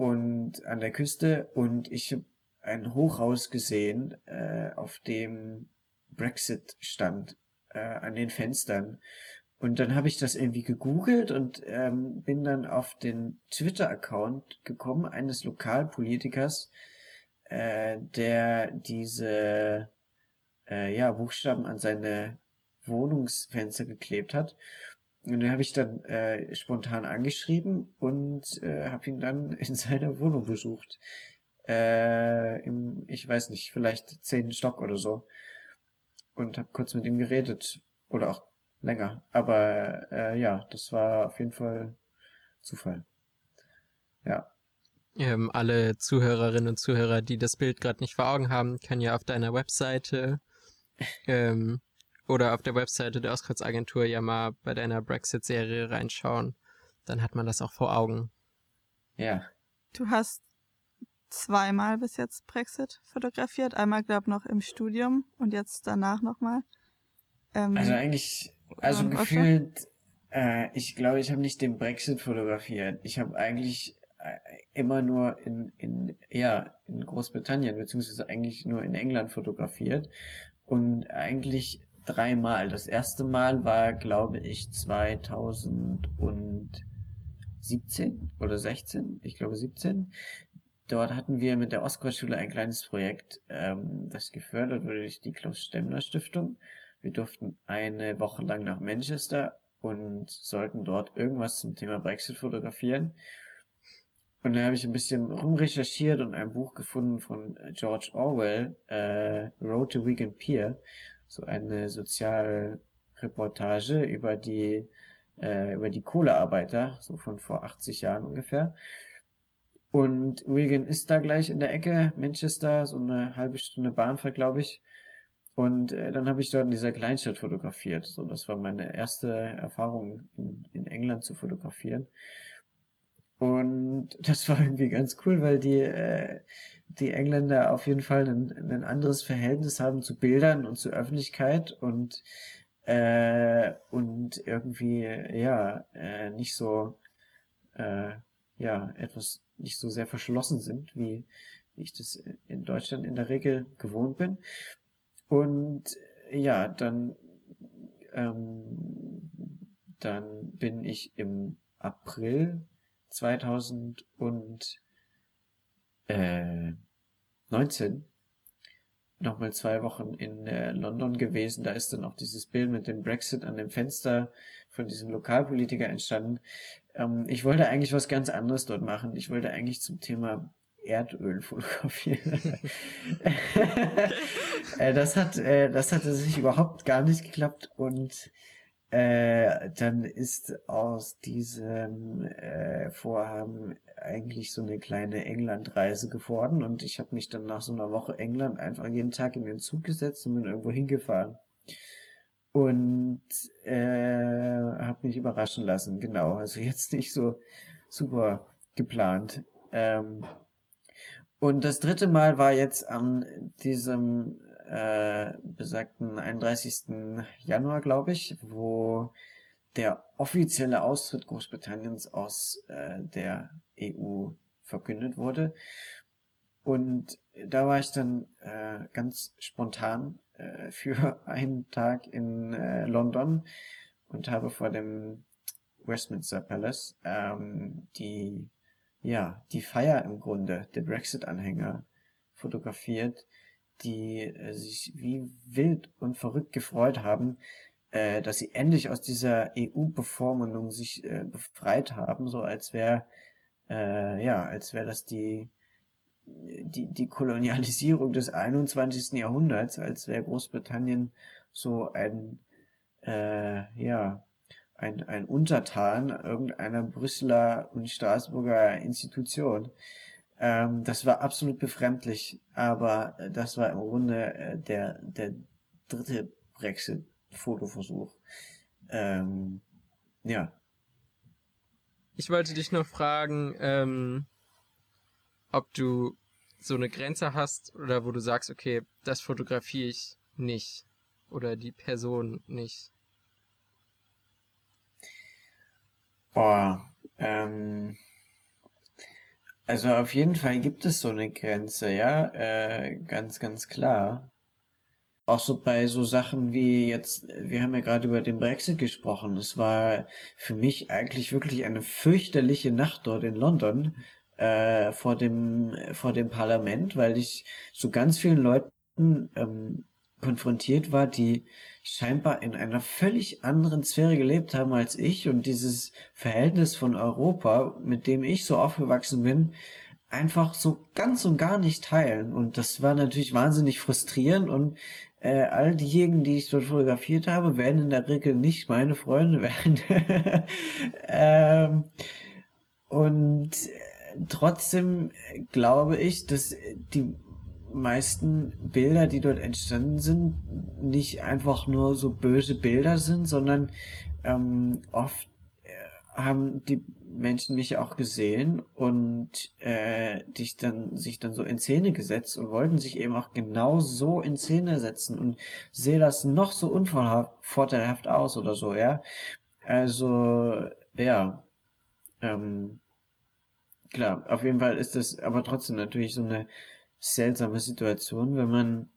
und an der Küste. Und ich habe ein Hochhaus gesehen, äh, auf dem Brexit stand, äh, an den Fenstern. Und dann habe ich das irgendwie gegoogelt und ähm, bin dann auf den Twitter-Account gekommen eines Lokalpolitikers, äh, der diese äh, ja, Buchstaben an seine Wohnungsfenster geklebt hat. Und den habe ich dann äh, spontan angeschrieben und äh, habe ihn dann (laughs) in seiner Wohnung besucht. Äh, Im, ich weiß nicht, vielleicht zehnten Stock oder so. Und habe kurz mit ihm geredet. Oder auch länger. Aber äh, ja, das war auf jeden Fall Zufall. Ja. Ähm, alle Zuhörerinnen und Zuhörer, die das Bild gerade nicht vor Augen haben, können ja auf deiner Webseite (laughs) ähm, oder auf der Webseite der Auskunftsagentur ja mal bei deiner Brexit-Serie reinschauen. Dann hat man das auch vor Augen. Ja. Du hast zweimal bis jetzt Brexit fotografiert. Einmal, glaube ich, noch im Studium und jetzt danach nochmal. Ähm, also eigentlich, also gefühlt, äh, ich glaube, ich habe nicht den Brexit fotografiert. Ich habe eigentlich äh, immer nur in, in, ja, in Großbritannien, beziehungsweise eigentlich nur in England fotografiert. Und eigentlich dreimal. Das erste Mal war, glaube ich, 2017 oder 16. Ich glaube 17. Dort hatten wir mit der Oskar-Schule ein kleines Projekt, ähm, das gefördert wurde durch die Klaus-Stemmler-Stiftung. Wir durften eine Woche lang nach Manchester und sollten dort irgendwas zum Thema Brexit fotografieren. Und dann habe ich ein bisschen rumrecherchiert und ein Buch gefunden von George Orwell, äh, Road to Wigan Pier, so eine Sozialreportage über die äh, über die Kohlearbeiter, so von vor 80 Jahren ungefähr. Und Wigan ist da gleich in der Ecke, Manchester, so eine halbe Stunde Bahnfahrt, glaube ich. Und äh, dann habe ich dort in dieser Kleinstadt fotografiert. So, das war meine erste Erfahrung in, in England zu fotografieren. Und das war irgendwie ganz cool, weil die, äh, die Engländer auf jeden Fall ein, ein anderes Verhältnis haben zu Bildern und zur Öffentlichkeit und äh, und irgendwie ja äh, nicht so äh, ja etwas nicht so sehr verschlossen sind, wie ich das in Deutschland in der Regel gewohnt bin. Und ja, dann ähm, dann bin ich im April 2019 nochmal zwei Wochen in äh, London gewesen. Da ist dann auch dieses Bild mit dem Brexit an dem Fenster von diesem Lokalpolitiker entstanden. Ähm, ich wollte eigentlich was ganz anderes dort machen. Ich wollte eigentlich zum Thema Erdöl fotografieren. (laughs) äh, das hat, äh, das hat sich überhaupt gar nicht geklappt und äh, dann ist aus diesem äh, Vorhaben eigentlich so eine kleine Englandreise geworden und ich habe mich dann nach so einer Woche England einfach jeden Tag in den Zug gesetzt und bin irgendwo hingefahren und äh, habe mich überraschen lassen. Genau, also jetzt nicht so super geplant. Ähm, und das dritte Mal war jetzt an diesem äh, besagten 31. Januar, glaube ich, wo der offizielle Austritt Großbritanniens aus äh, der EU verkündet wurde. Und da war ich dann äh, ganz spontan äh, (laughs) für einen Tag in äh, London und habe vor dem Westminster Palace ähm, die ja die Feier im Grunde der Brexit-Anhänger fotografiert, die äh, sich wie wild und verrückt gefreut haben, äh, dass sie endlich aus dieser EU-Bevormundung sich äh, befreit haben, so als wäre äh, ja, als wäre das die die die Kolonialisierung des 21. Jahrhunderts, als wäre Großbritannien so ein äh, ja ein, ein Untertan irgendeiner Brüsseler und Straßburger Institution. Ähm, das war absolut befremdlich, aber äh, das war im Grunde äh, der, der dritte Brexit-Fotoversuch. Ähm, ja. Ich wollte dich noch fragen, ähm, ob du so eine Grenze hast oder wo du sagst, okay, das fotografiere ich nicht oder die Person nicht. Boah, ähm, also auf jeden Fall gibt es so eine Grenze, ja, äh, ganz, ganz klar. Auch so bei so Sachen wie jetzt, wir haben ja gerade über den Brexit gesprochen. Es war für mich eigentlich wirklich eine fürchterliche Nacht dort in London äh, vor dem vor dem Parlament, weil ich so ganz vielen Leuten ähm, konfrontiert war, die scheinbar in einer völlig anderen Sphäre gelebt haben als ich und dieses Verhältnis von Europa, mit dem ich so aufgewachsen bin, einfach so ganz und gar nicht teilen. Und das war natürlich wahnsinnig frustrierend und äh, all diejenigen, die ich dort fotografiert habe, werden in der Regel nicht meine Freunde werden. (laughs) ähm, und trotzdem glaube ich, dass die meisten Bilder, die dort entstanden sind, nicht einfach nur so böse Bilder sind, sondern ähm, oft äh, haben die Menschen mich auch gesehen und äh, dich dann sich dann so in Szene gesetzt und wollten sich eben auch genau so in Szene setzen und sehe das noch so unvorteilhaft aus oder so, ja. Also ja, ähm, klar, auf jeden Fall ist das aber trotzdem natürlich so eine seltsame Situation, wenn man,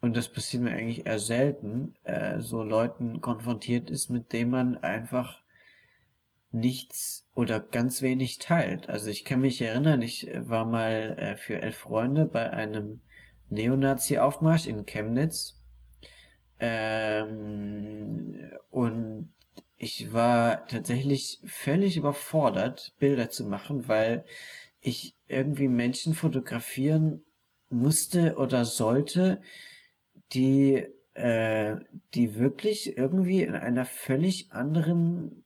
und das passiert mir eigentlich eher selten, äh, so Leuten konfrontiert ist, mit denen man einfach nichts oder ganz wenig teilt. Also ich kann mich erinnern, ich war mal äh, für elf Freunde bei einem Neonazi-Aufmarsch in Chemnitz ähm, und ich war tatsächlich völlig überfordert, Bilder zu machen, weil ich irgendwie Menschen fotografieren musste oder sollte, die, äh, die wirklich irgendwie in einer völlig anderen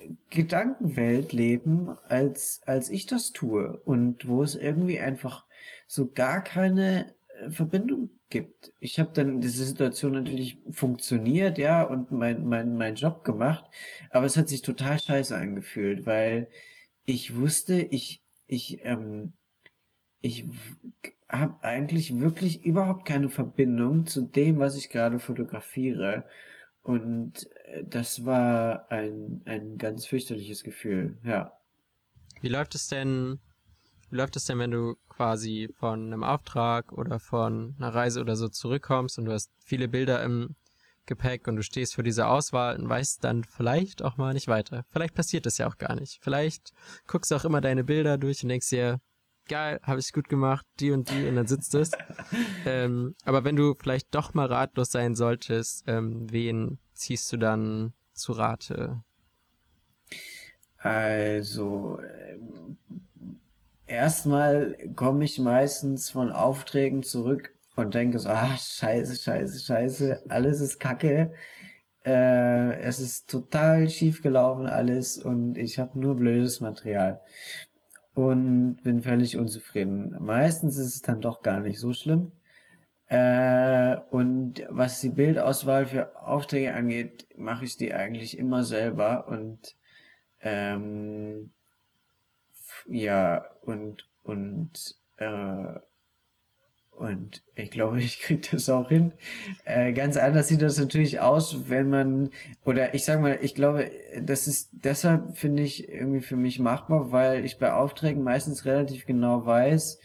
äh, Gedankenwelt leben, als, als ich das tue. Und wo es irgendwie einfach so gar keine äh, Verbindung gibt. Ich habe dann diese Situation natürlich funktioniert, ja, und mein, mein, mein Job gemacht, aber es hat sich total scheiße angefühlt, weil ich wusste, ich, ich, ähm, ich habe eigentlich wirklich überhaupt keine Verbindung zu dem, was ich gerade fotografiere. Und äh, das war ein, ein ganz fürchterliches Gefühl, ja. Wie läuft es denn, wie läuft es denn, wenn du quasi von einem Auftrag oder von einer Reise oder so zurückkommst und du hast viele Bilder im Gepäck und du stehst vor dieser Auswahl und weißt dann vielleicht auch mal nicht weiter. Vielleicht passiert das ja auch gar nicht. Vielleicht guckst du auch immer deine Bilder durch und denkst dir, geil, habe ich gut gemacht, die und die und dann sitzt es. (laughs) ähm, aber wenn du vielleicht doch mal ratlos sein solltest, ähm, wen ziehst du dann zu Rate? Also, ähm, erstmal komme ich meistens von Aufträgen zurück und denke so, ah, scheiße, scheiße, scheiße, alles ist kacke. Äh, es ist total schief gelaufen alles und ich habe nur blödes Material und bin völlig unzufrieden. Meistens ist es dann doch gar nicht so schlimm. Äh, und was die Bildauswahl für Aufträge angeht, mache ich die eigentlich immer selber und ähm, ja und und äh, und ich glaube, ich kriege das auch hin. Äh, ganz anders sieht das natürlich aus, wenn man, oder ich sag mal, ich glaube, das ist deshalb, finde ich, irgendwie für mich machbar, weil ich bei Aufträgen meistens relativ genau weiß,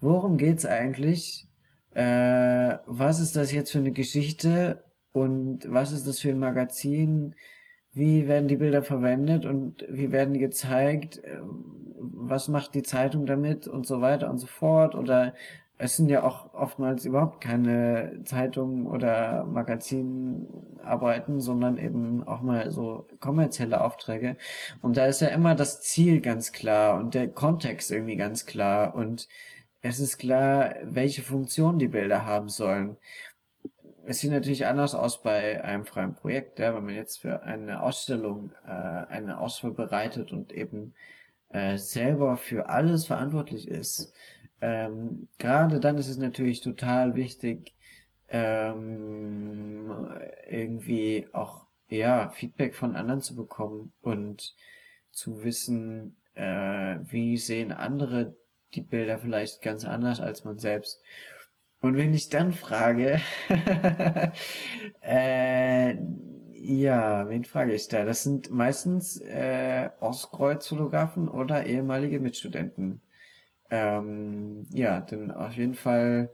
worum geht's eigentlich, äh, was ist das jetzt für eine Geschichte und was ist das für ein Magazin, wie werden die Bilder verwendet und wie werden die gezeigt, äh, was macht die Zeitung damit und so weiter und so fort oder es sind ja auch oftmals überhaupt keine Zeitungen oder Magazinarbeiten, sondern eben auch mal so kommerzielle Aufträge. Und da ist ja immer das Ziel ganz klar und der Kontext irgendwie ganz klar und es ist klar, welche Funktion die Bilder haben sollen. Es sieht natürlich anders aus bei einem freien Projekt, ja, wenn man jetzt für eine Ausstellung äh, eine Auswahl bereitet und eben äh, selber für alles verantwortlich ist ähm, gerade dann ist es natürlich total wichtig, ähm, irgendwie auch ja Feedback von anderen zu bekommen und zu wissen, äh, wie sehen andere die Bilder vielleicht ganz anders als man selbst. Und wenn ich dann frage, (laughs) äh, ja, wen frage ich da? Das sind meistens äh, Ostkreuz-Fotografen oder ehemalige Mitstudenten. Ähm, ja, denn auf jeden Fall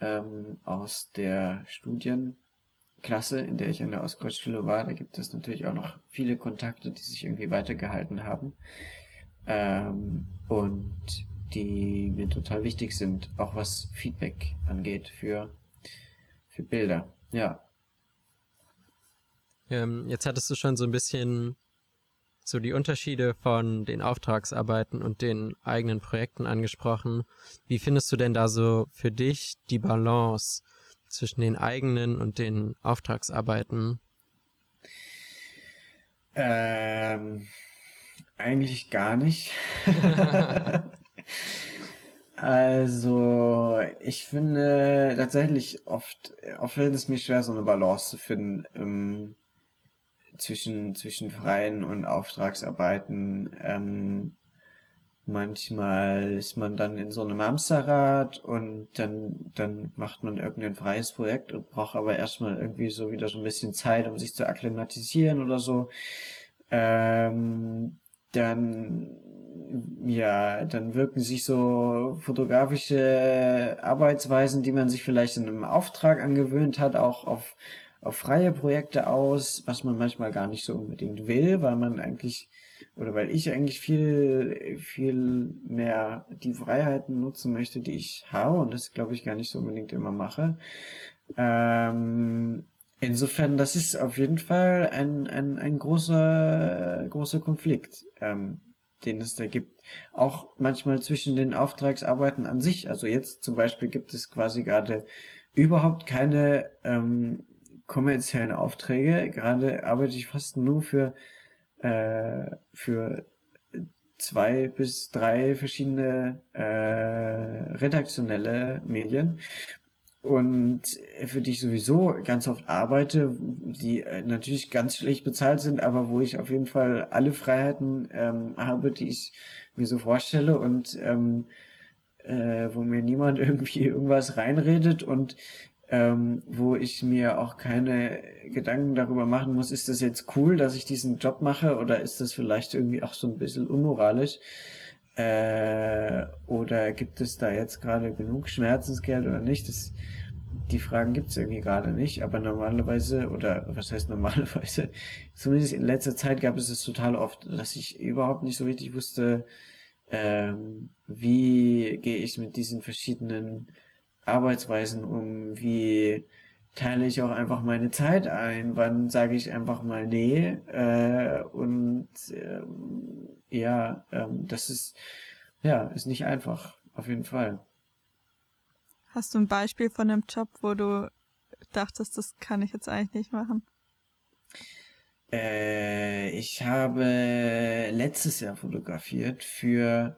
ähm, aus der Studienklasse, in der ich an der Ostkreuzschule war, da gibt es natürlich auch noch viele Kontakte, die sich irgendwie weitergehalten haben ähm, und die mir total wichtig sind, auch was Feedback angeht für, für Bilder. Ja. Ähm, jetzt hattest du schon so ein bisschen so die Unterschiede von den Auftragsarbeiten und den eigenen Projekten angesprochen. Wie findest du denn da so für dich die Balance zwischen den eigenen und den Auftragsarbeiten? Ähm, eigentlich gar nicht. (laughs) also, ich finde tatsächlich oft, oft fällt es mir schwer, so eine Balance zu finden. Zwischen, zwischen freien und Auftragsarbeiten. Ähm, manchmal ist man dann in so einem Hamsterrad und dann, dann macht man irgendein freies Projekt und braucht aber erstmal irgendwie so wieder so ein bisschen Zeit, um sich zu akklimatisieren oder so. Ähm, dann ja, dann wirken sich so fotografische Arbeitsweisen, die man sich vielleicht in einem Auftrag angewöhnt hat, auch auf auf freie Projekte aus, was man manchmal gar nicht so unbedingt will, weil man eigentlich oder weil ich eigentlich viel viel mehr die Freiheiten nutzen möchte, die ich habe und das glaube ich gar nicht so unbedingt immer mache. Ähm, insofern, das ist auf jeden Fall ein ein, ein großer großer Konflikt, ähm, den es da gibt. Auch manchmal zwischen den Auftragsarbeiten an sich. Also jetzt zum Beispiel gibt es quasi gerade überhaupt keine ähm, kommerziellen Aufträge. Gerade arbeite ich fast nur für, äh, für zwei bis drei verschiedene äh, redaktionelle Medien. und für die ich sowieso ganz oft arbeite, die äh, natürlich ganz schlecht bezahlt sind, aber wo ich auf jeden Fall alle Freiheiten ähm, habe, die ich mir so vorstelle und ähm, äh, wo mir niemand (laughs) irgendwie irgendwas reinredet und ähm, wo ich mir auch keine Gedanken darüber machen muss, ist das jetzt cool, dass ich diesen Job mache oder ist das vielleicht irgendwie auch so ein bisschen unmoralisch? Äh, oder gibt es da jetzt gerade genug Schmerzensgeld oder nicht? Das, die Fragen gibt es irgendwie gerade nicht, aber normalerweise, oder was heißt normalerweise, (laughs) zumindest in letzter Zeit gab es es total oft, dass ich überhaupt nicht so richtig wusste, ähm, wie gehe ich mit diesen verschiedenen Arbeitsweisen um, wie teile ich auch einfach meine Zeit ein, wann sage ich einfach mal nee äh, und ähm, ja, ähm, das ist ja ist nicht einfach auf jeden Fall. Hast du ein Beispiel von einem Job, wo du dachtest, das kann ich jetzt eigentlich nicht machen? Äh, ich habe letztes Jahr fotografiert für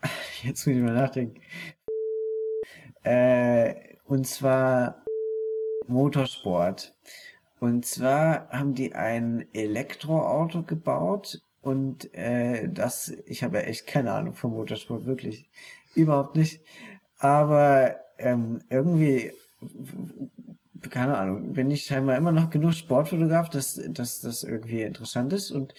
(laughs) jetzt muss ich mal nachdenken. Äh, und zwar Motorsport. Und zwar haben die ein Elektroauto gebaut und äh, das, ich habe ja echt keine Ahnung vom Motorsport, wirklich überhaupt nicht. Aber ähm, irgendwie, keine Ahnung, bin ich scheinbar immer noch genug Sportfotograf, dass, dass das irgendwie interessant ist. Und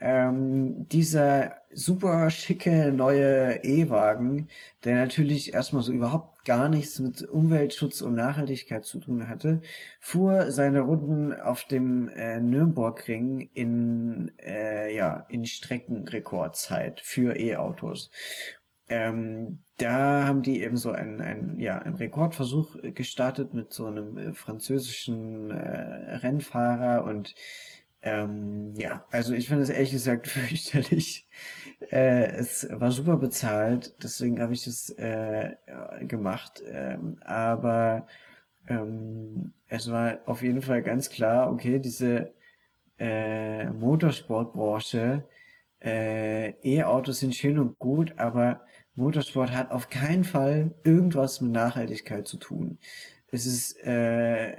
ähm, dieser super schicke neue E-Wagen, der natürlich erstmal so überhaupt gar nichts mit Umweltschutz und Nachhaltigkeit zu tun hatte, fuhr seine Runden auf dem äh, Nürburgring in äh, ja in Streckenrekordzeit für E-Autos. Ähm, da haben die eben so einen, einen, ja, einen Rekordversuch gestartet mit so einem äh, französischen äh, Rennfahrer und ähm, ja, also ich finde es ehrlich gesagt (laughs) fürchterlich. Äh, es war super bezahlt, deswegen habe ich das äh, gemacht. Ähm, aber ähm, es war auf jeden Fall ganz klar, okay, diese äh, Motorsportbranche, äh, E-Autos sind schön und gut, aber Motorsport hat auf keinen Fall irgendwas mit Nachhaltigkeit zu tun. Es ist äh,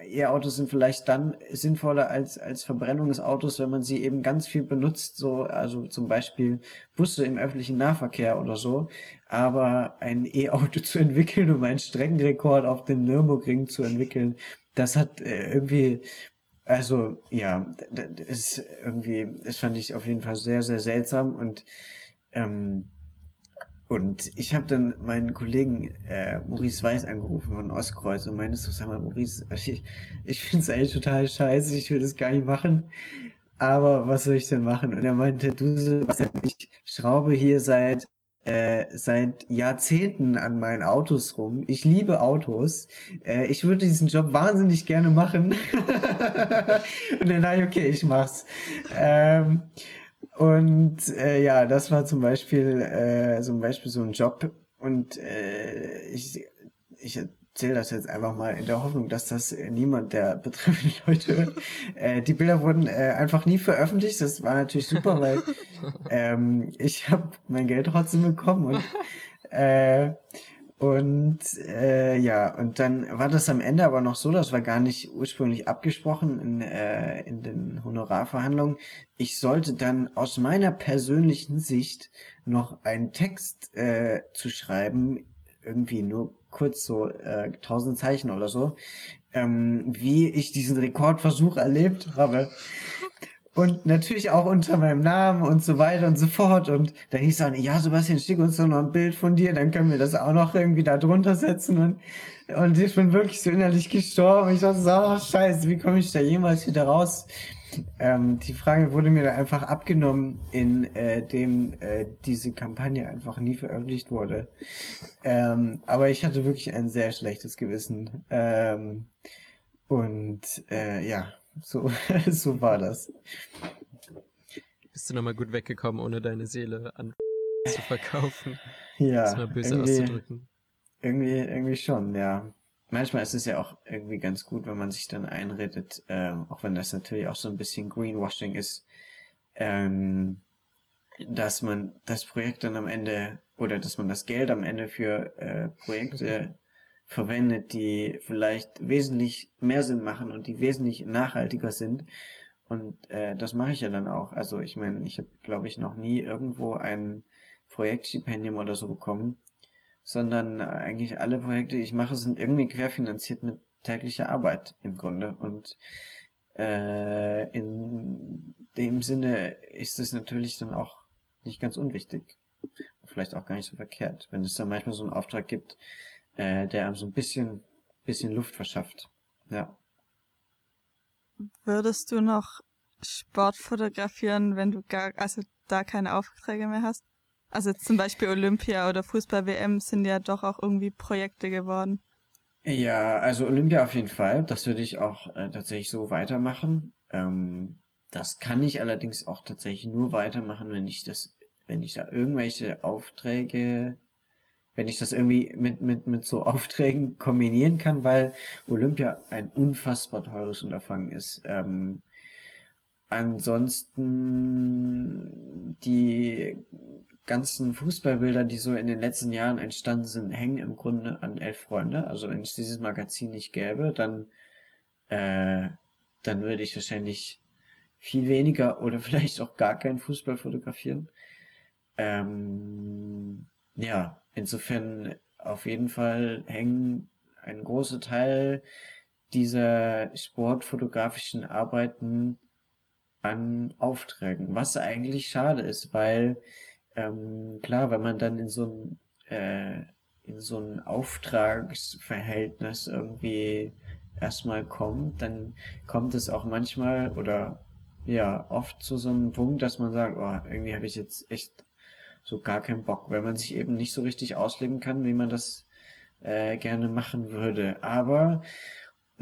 E-Autos sind vielleicht dann sinnvoller als, als Verbrennungsautos, wenn man sie eben ganz viel benutzt, so, also zum Beispiel Busse im öffentlichen Nahverkehr oder so. Aber ein (laughs) E-Auto zu entwickeln, um einen Streckenrekord auf dem Nürburgring zu entwickeln, das hat äh, irgendwie, also, ja, das ist irgendwie, das fand ich auf jeden Fall sehr, sehr seltsam und, ähm, und ich habe dann meinen Kollegen äh, Maurice Weiß angerufen von Ostkreuz und meinte so, sag mal, Maurice, ich, ich finde es eigentlich total scheiße, ich will das gar nicht machen. Aber was soll ich denn machen? Und er meinte, du, ich schraube hier seit äh, seit Jahrzehnten an meinen Autos rum. Ich liebe Autos. Äh, ich würde diesen Job wahnsinnig gerne machen. (laughs) und dann dachte ich, okay, ich mach's. Ähm, und äh, ja, das war zum Beispiel, äh, zum Beispiel so ein Job. Und äh, ich, ich erzähle das jetzt einfach mal in der Hoffnung, dass das niemand der betreffenden (laughs) Leute, äh, die Bilder wurden äh, einfach nie veröffentlicht. Das war natürlich super, weil (laughs) ähm, ich habe mein Geld trotzdem bekommen und äh, und äh, ja, und dann war das am Ende aber noch so, das war gar nicht ursprünglich abgesprochen in, äh, in den Honorarverhandlungen. Ich sollte dann aus meiner persönlichen Sicht noch einen Text äh, zu schreiben, irgendwie nur kurz so äh, 1000 Zeichen oder so, ähm, wie ich diesen Rekordversuch erlebt habe und natürlich auch unter meinem Namen und so weiter und so fort. Und da hieß dann, ja, Sebastian, schick uns doch noch ein Bild von dir, dann können wir das auch noch irgendwie da drunter setzen. Und, und ich bin wirklich so innerlich gestorben. Ich dachte so, scheiße, wie komme ich da jemals wieder raus? Ähm, die Frage wurde mir da einfach abgenommen, in äh, dem äh, diese Kampagne einfach nie veröffentlicht wurde. Ähm, aber ich hatte wirklich ein sehr schlechtes Gewissen. Ähm, und äh, ja, so, (laughs) so war das. Bist du nochmal gut weggekommen, ohne deine Seele an (laughs) zu verkaufen? Ja. Das mal böse irgendwie, auszudrücken. Irgendwie, irgendwie schon, ja. Manchmal ist es ja auch irgendwie ganz gut, wenn man sich dann einredet, ähm, auch wenn das natürlich auch so ein bisschen Greenwashing ist, ähm, dass man das Projekt dann am Ende oder dass man das Geld am Ende für äh, Projekte (laughs) verwendet, die vielleicht wesentlich mehr Sinn machen und die wesentlich nachhaltiger sind. Und äh, das mache ich ja dann auch. Also ich meine, ich habe, glaube ich, noch nie irgendwo ein Projektstipendium oder so bekommen, sondern eigentlich alle Projekte, die ich mache, sind irgendwie querfinanziert mit täglicher Arbeit im Grunde. Und äh, in dem Sinne ist es natürlich dann auch nicht ganz unwichtig. Vielleicht auch gar nicht so verkehrt, wenn es dann manchmal so einen Auftrag gibt, äh, der einem so ein bisschen, bisschen Luft verschafft. Ja. Würdest du noch Sport fotografieren, wenn du gar, also da keine Aufträge mehr hast? Also zum Beispiel Olympia oder Fußball-WM sind ja doch auch irgendwie Projekte geworden. Ja, also Olympia auf jeden Fall. Das würde ich auch äh, tatsächlich so weitermachen. Ähm, das kann ich allerdings auch tatsächlich nur weitermachen, wenn ich das, wenn ich da irgendwelche Aufträge, wenn ich das irgendwie mit, mit, mit so (laughs) Aufträgen kombinieren kann, weil Olympia ein unfassbar teures Unterfangen ist. Ähm, ansonsten die ganzen Fußballbilder, die so in den letzten Jahren entstanden sind, hängen im Grunde an elf Freunde. Also wenn es dieses Magazin nicht gäbe, dann, äh, dann würde ich wahrscheinlich viel weniger oder (laughs) vielleicht auch gar keinen Fußball fotografieren. Ähm, ja, insofern auf jeden Fall hängen ein großer Teil dieser sportfotografischen Arbeiten an Aufträgen, was eigentlich schade ist, weil ähm, klar, wenn man dann in so ein, äh, in so ein Auftragsverhältnis irgendwie erstmal kommt, dann kommt es auch manchmal oder ja, oft zu so einem Punkt, dass man sagt, oh, irgendwie habe ich jetzt echt so gar keinen Bock, weil man sich eben nicht so richtig auslegen kann, wie man das äh, gerne machen würde. Aber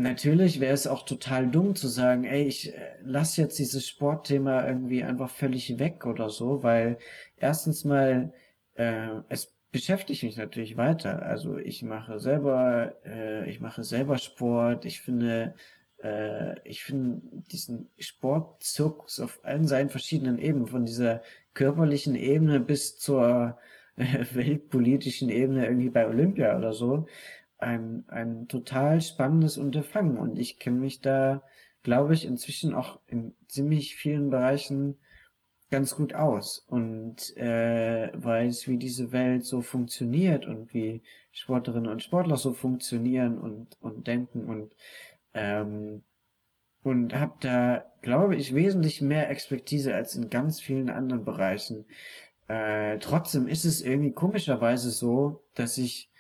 Natürlich wäre es auch total dumm zu sagen, ey, ich äh, lass jetzt dieses Sportthema irgendwie einfach völlig weg oder so, weil erstens mal, äh, es beschäftigt mich natürlich weiter. Also ich mache selber, äh, ich mache selber Sport. Ich finde, äh, ich finde diesen Sportzirkus auf allen seinen verschiedenen Ebenen, von dieser körperlichen Ebene bis zur äh, (laughs) weltpolitischen Ebene irgendwie bei Olympia oder so, ein, ein total spannendes Unterfangen. Und ich kenne mich da, glaube ich, inzwischen auch in ziemlich vielen Bereichen ganz gut aus. Und äh, weiß, wie diese Welt so funktioniert und wie Sportlerinnen und Sportler so funktionieren und, und denken. Und ähm, und habe da, glaube ich, wesentlich mehr Expertise als in ganz vielen anderen Bereichen. Äh, trotzdem ist es irgendwie komischerweise so, dass ich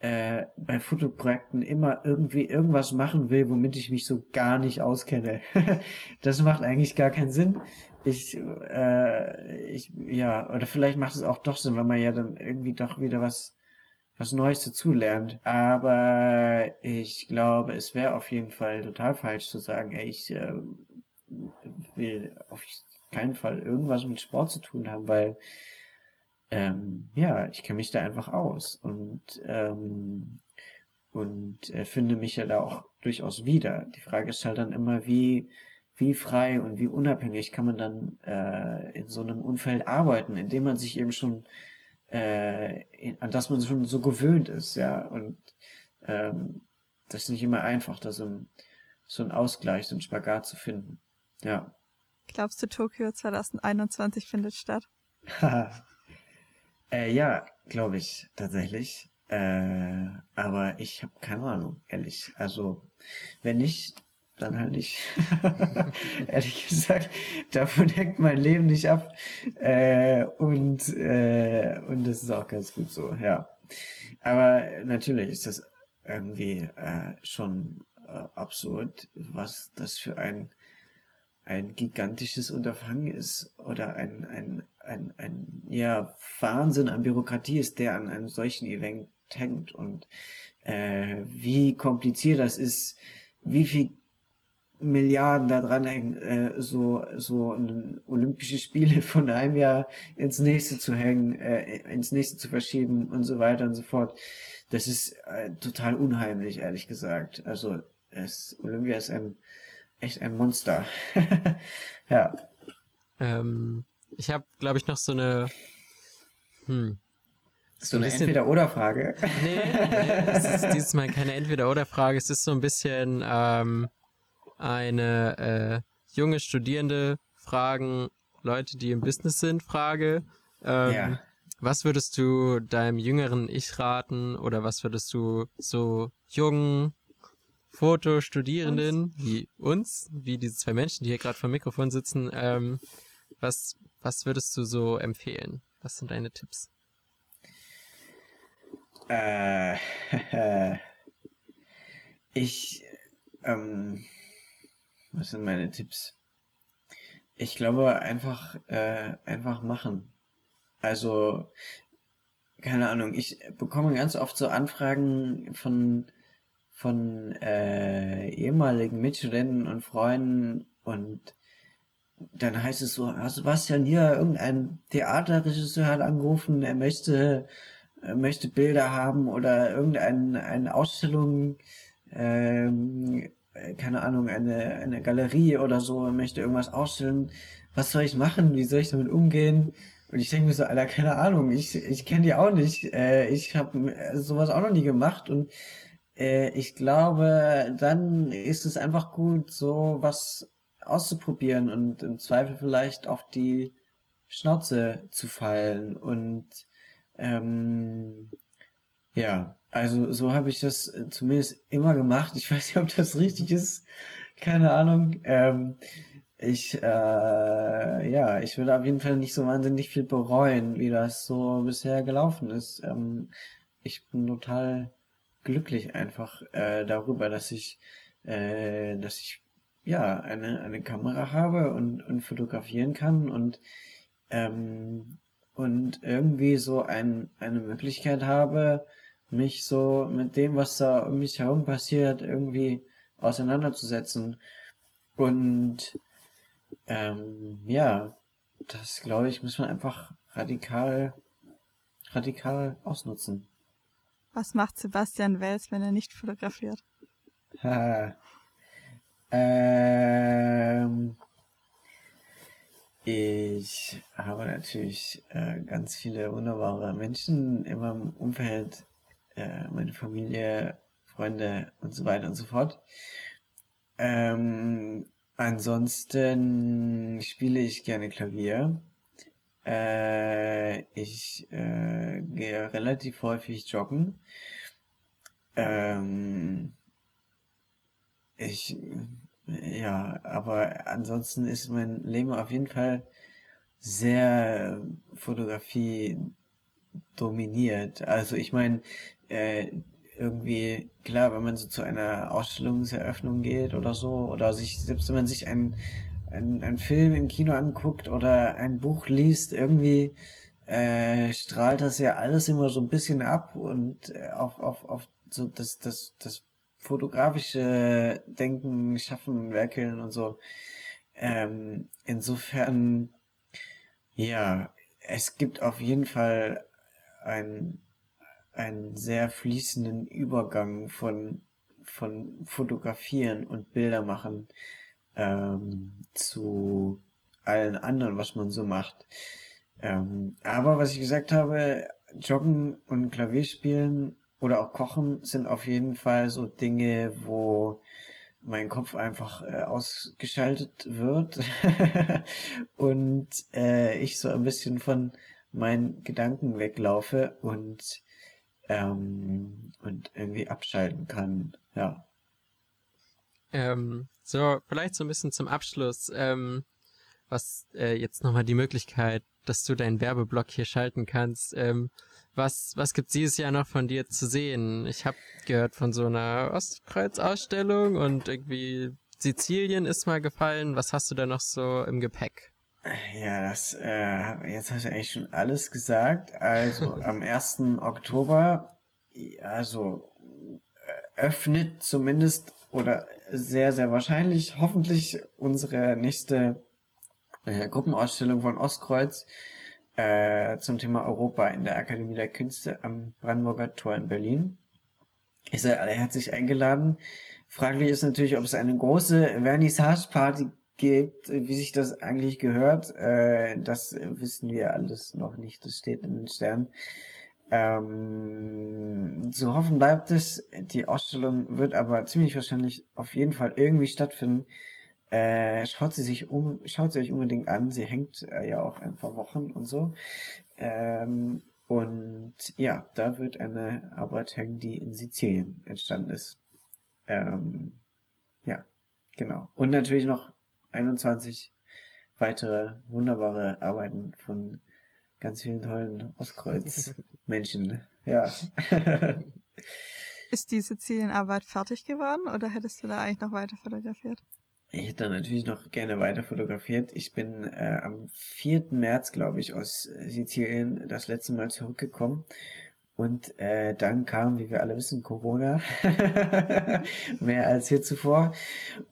äh, bei Fotoprojekten immer irgendwie irgendwas machen will, womit ich mich so gar nicht auskenne. (laughs) das macht eigentlich gar keinen Sinn. Ich, äh, ich, ja, oder vielleicht macht es auch doch Sinn, weil man ja dann irgendwie doch wieder was, was Neues dazulernt. Aber ich glaube, es wäre auf jeden Fall total falsch zu sagen, ey, ich äh, will auf keinen Fall irgendwas mit Sport zu tun haben, weil ähm, ja, ich kenne mich da einfach aus und ähm, und äh, finde mich ja da auch durchaus wieder. Die Frage ist halt dann immer, wie wie frei und wie unabhängig kann man dann äh, in so einem Umfeld arbeiten, indem man sich eben schon äh, an das man schon so gewöhnt ist, ja und ähm, das ist nicht immer einfach, da so ein, so ein Ausgleich, so ein Spagat zu finden. Ja. Glaubst du, Tokio 2021 findet statt? (laughs) Äh, ja, glaube ich, tatsächlich. Äh, aber ich habe keine Ahnung, ehrlich. Also, wenn nicht, dann halt nicht. (laughs) ehrlich gesagt, davon hängt mein Leben nicht ab. Äh, und, äh, und das ist auch ganz gut so, ja. Aber natürlich ist das irgendwie äh, schon äh, absurd, was das für ein ein gigantisches Unterfangen ist oder ein, ein, ein, ein ja, Wahnsinn an Bürokratie ist, der an einem solchen Event hängt und äh, wie kompliziert das ist, wie viel Milliarden da dran hängen, äh, so, so ein Olympische Spiele (laughs) von einem Jahr ins nächste zu hängen, äh, ins nächste zu verschieben und so weiter und so fort. Das ist äh, total unheimlich, ehrlich gesagt. Also es, Olympia ist ein echt ein Monster. (laughs) ja. Ähm, ich habe, glaube ich, noch so eine, hm, so eine Entweder-Oder-Frage. Nee, nee, es ist dieses Mal keine Entweder-Oder-Frage. Es ist so ein bisschen ähm, eine äh, junge Studierende fragen Leute, die im Business sind, Frage. Ähm, ja. Was würdest du deinem jüngeren Ich raten oder was würdest du so jungen Fotostudierenden wie uns, wie diese zwei Menschen, die hier gerade vor dem Mikrofon sitzen, ähm, was, was würdest du so empfehlen? Was sind deine Tipps? Äh, (laughs) ich, ähm, was sind meine Tipps? Ich glaube einfach, äh, einfach machen. Also, keine Ahnung, ich bekomme ganz oft so Anfragen von, von äh, ehemaligen Mitstudenten und Freunden und dann heißt es so, Sebastian, hier, irgendein Theaterregisseur hat angerufen, er möchte, er möchte Bilder haben oder irgendeine eine Ausstellung, ähm, keine Ahnung, eine, eine Galerie oder so, möchte irgendwas ausstellen. Was soll ich machen? Wie soll ich damit umgehen? Und ich denke mir so, Alter, keine Ahnung, ich, ich kenne die auch nicht. Äh, ich habe sowas auch noch nie gemacht und äh, ich glaube, dann ist es einfach gut, so was auszuprobieren und im Zweifel vielleicht auf die Schnauze zu fallen. Und ähm, ja, also so habe ich das zumindest immer gemacht. Ich (laughs) weiß nicht, ob das richtig ist. Keine Ahnung. Ähm, ich, äh, ja, ich würde auf jeden Fall nicht so wahnsinnig viel bereuen, wie das so bisher gelaufen ist. Ähm, ich bin total glücklich einfach äh, darüber, dass ich, äh, dass ich ja eine eine Kamera habe und und fotografieren kann und ähm, und irgendwie so ein, eine Möglichkeit habe, mich so mit dem, was da um mich herum passiert, irgendwie auseinanderzusetzen. Und ähm, ja, das glaube ich, muss man einfach radikal, radikal ausnutzen. Was macht Sebastian Wels, wenn er nicht fotografiert? Ha. Ähm, ich habe natürlich äh, ganz viele wunderbare Menschen in meinem Umfeld, äh, meine Familie, Freunde und so weiter und so fort. Ähm, Ansonsten spiele ich gerne Klavier. Äh, ich äh, gehe relativ häufig joggen. Ähm, ich, ja, aber ansonsten ist mein Leben auf jeden Fall sehr Fotografie dominiert. Also ich meine, äh, irgendwie, klar, wenn man so zu einer Ausstellungseröffnung geht oder so, oder sich, selbst wenn man sich einen, einen, einen Film im Kino anguckt oder ein Buch liest, irgendwie äh, strahlt das ja alles immer so ein bisschen ab und äh, auf, auf, auf so das, das, das fotografische Denken, Schaffen, Werkeln und so. Ähm, insofern, ja, es gibt auf jeden Fall ein einen sehr fließenden Übergang von, von Fotografieren und Bilder machen ähm, zu allen anderen, was man so macht. Ähm, aber was ich gesagt habe, Joggen und Klavierspielen oder auch Kochen sind auf jeden Fall so Dinge, wo mein Kopf einfach äh, ausgeschaltet wird (laughs) und äh, ich so ein bisschen von meinen Gedanken weglaufe und ähm, und irgendwie abschalten kann. Ja. Ähm, so, vielleicht so ein bisschen zum Abschluss. Ähm, was äh, jetzt nochmal die Möglichkeit, dass du deinen Werbeblock hier schalten kannst. Ähm, was was gibt's dieses Jahr noch von dir zu sehen? Ich habe gehört von so einer Ostkreuz-Ausstellung und irgendwie Sizilien ist mal gefallen. Was hast du da noch so im Gepäck? Ja, das, äh, jetzt hast du eigentlich schon alles gesagt. Also (laughs) am 1. Oktober, also äh, öffnet zumindest oder sehr, sehr wahrscheinlich, hoffentlich unsere nächste äh, Gruppenausstellung von Ostkreuz äh, zum Thema Europa in der Akademie der Künste am Brandenburger Tor in Berlin. Ihr seid alle herzlich eingeladen. Fraglich ist natürlich, ob es eine große Vernissage-Party gibt, wie sich das eigentlich gehört, äh, das wissen wir alles noch nicht. Das steht in den Sternen. Ähm, zu hoffen bleibt es, die Ausstellung wird aber ziemlich wahrscheinlich auf jeden Fall irgendwie stattfinden. Äh, schaut sie sich um, schaut sie euch unbedingt an. Sie hängt äh, ja auch ein paar Wochen und so. Ähm, und ja, da wird eine Arbeit hängen, die in Sizilien entstanden ist. Ähm, ja, genau. Und natürlich noch 21 weitere wunderbare Arbeiten von ganz vielen tollen Ostkreuz-Menschen. (laughs) ja. Ist die Sizilienarbeit fertig geworden oder hättest du da eigentlich noch weiter fotografiert? Ich hätte natürlich noch gerne weiter fotografiert. Ich bin äh, am 4. März, glaube ich, aus Sizilien das letzte Mal zurückgekommen. Und äh, dann kam, wie wir alle wissen, Corona. (laughs) Mehr als hier zuvor.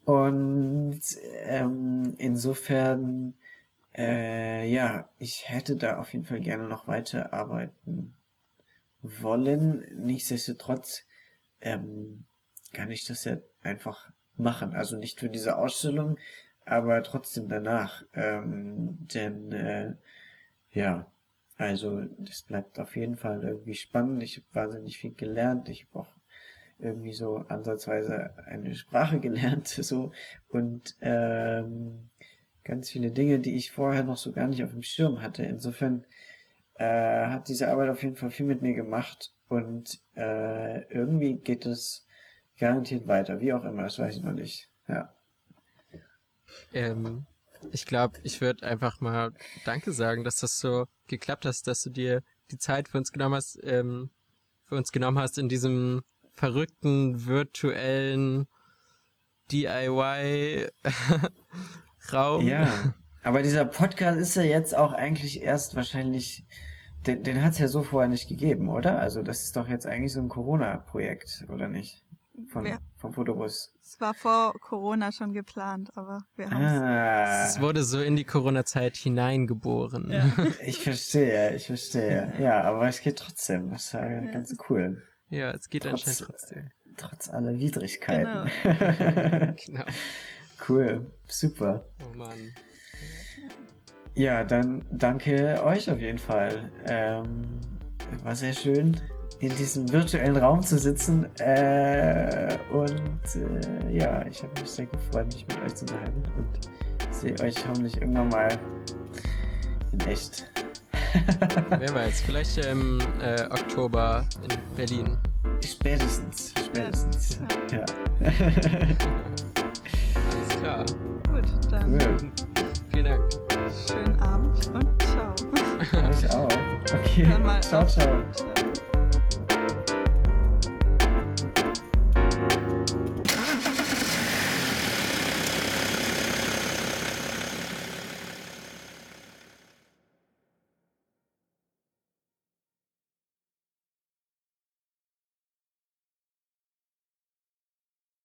Und ähm, insofern äh, ja, ich hätte da auf jeden Fall gerne noch weiter arbeiten wollen. Nichtsdestotrotz ähm, kann ich das ja einfach machen. Also nicht für diese Ausstellung, aber trotzdem danach. Ähm, denn äh, ja, also das bleibt auf jeden Fall irgendwie spannend. Ich habe wahnsinnig viel gelernt. Ich habe auch irgendwie so ansatzweise eine Sprache (laughs) gelernt so und ähm, ganz viele Dinge, die ich vorher noch so gar nicht auf dem Schirm hatte. Insofern äh, hat diese Arbeit auf jeden Fall viel mit mir gemacht und äh, irgendwie geht es garantiert weiter, wie auch immer, das weiß ich noch nicht. Ja. Ähm, ich glaube, ich würde einfach mal Danke sagen, dass das so geklappt hast, dass du dir die Zeit für uns genommen hast, ähm, für uns genommen hast in diesem verrückten virtuellen DIY (laughs) Raum. Ja, aber dieser Podcast ist ja jetzt auch eigentlich erst wahrscheinlich, den, den hat es ja so vorher nicht gegeben, oder? Also das ist doch jetzt eigentlich so ein Corona-Projekt, oder nicht? Von, ja. Vom Fotobus. Es war vor Corona schon geplant, aber wir haben ah. es. wurde so in die Corona-Zeit hineingeboren. Ja. (laughs) ich verstehe, ich verstehe. Ja, aber es geht trotzdem. Das ist ja, ja ganz cool. Ja, es geht trotz, anscheinend trotzdem. Trotz aller Widrigkeiten. Genau. (laughs) genau. Cool, super. Oh Mann. Ja, dann danke euch auf jeden Fall. Ähm, war sehr schön, in diesem virtuellen Raum zu sitzen. Äh, und äh, ja, ich habe mich sehr gefreut, mich mit euch zu unterhalten und sehe euch hoffentlich irgendwann mal in echt. Wer weiß, (laughs) vielleicht im äh, Oktober in Berlin. Spätestens, spätestens. Ja. klar. Gut, dann. Ja. Vielen Dank. Schönen Abend und ciao. Ich auch. Okay. Dann mal ciao, ciao. ciao.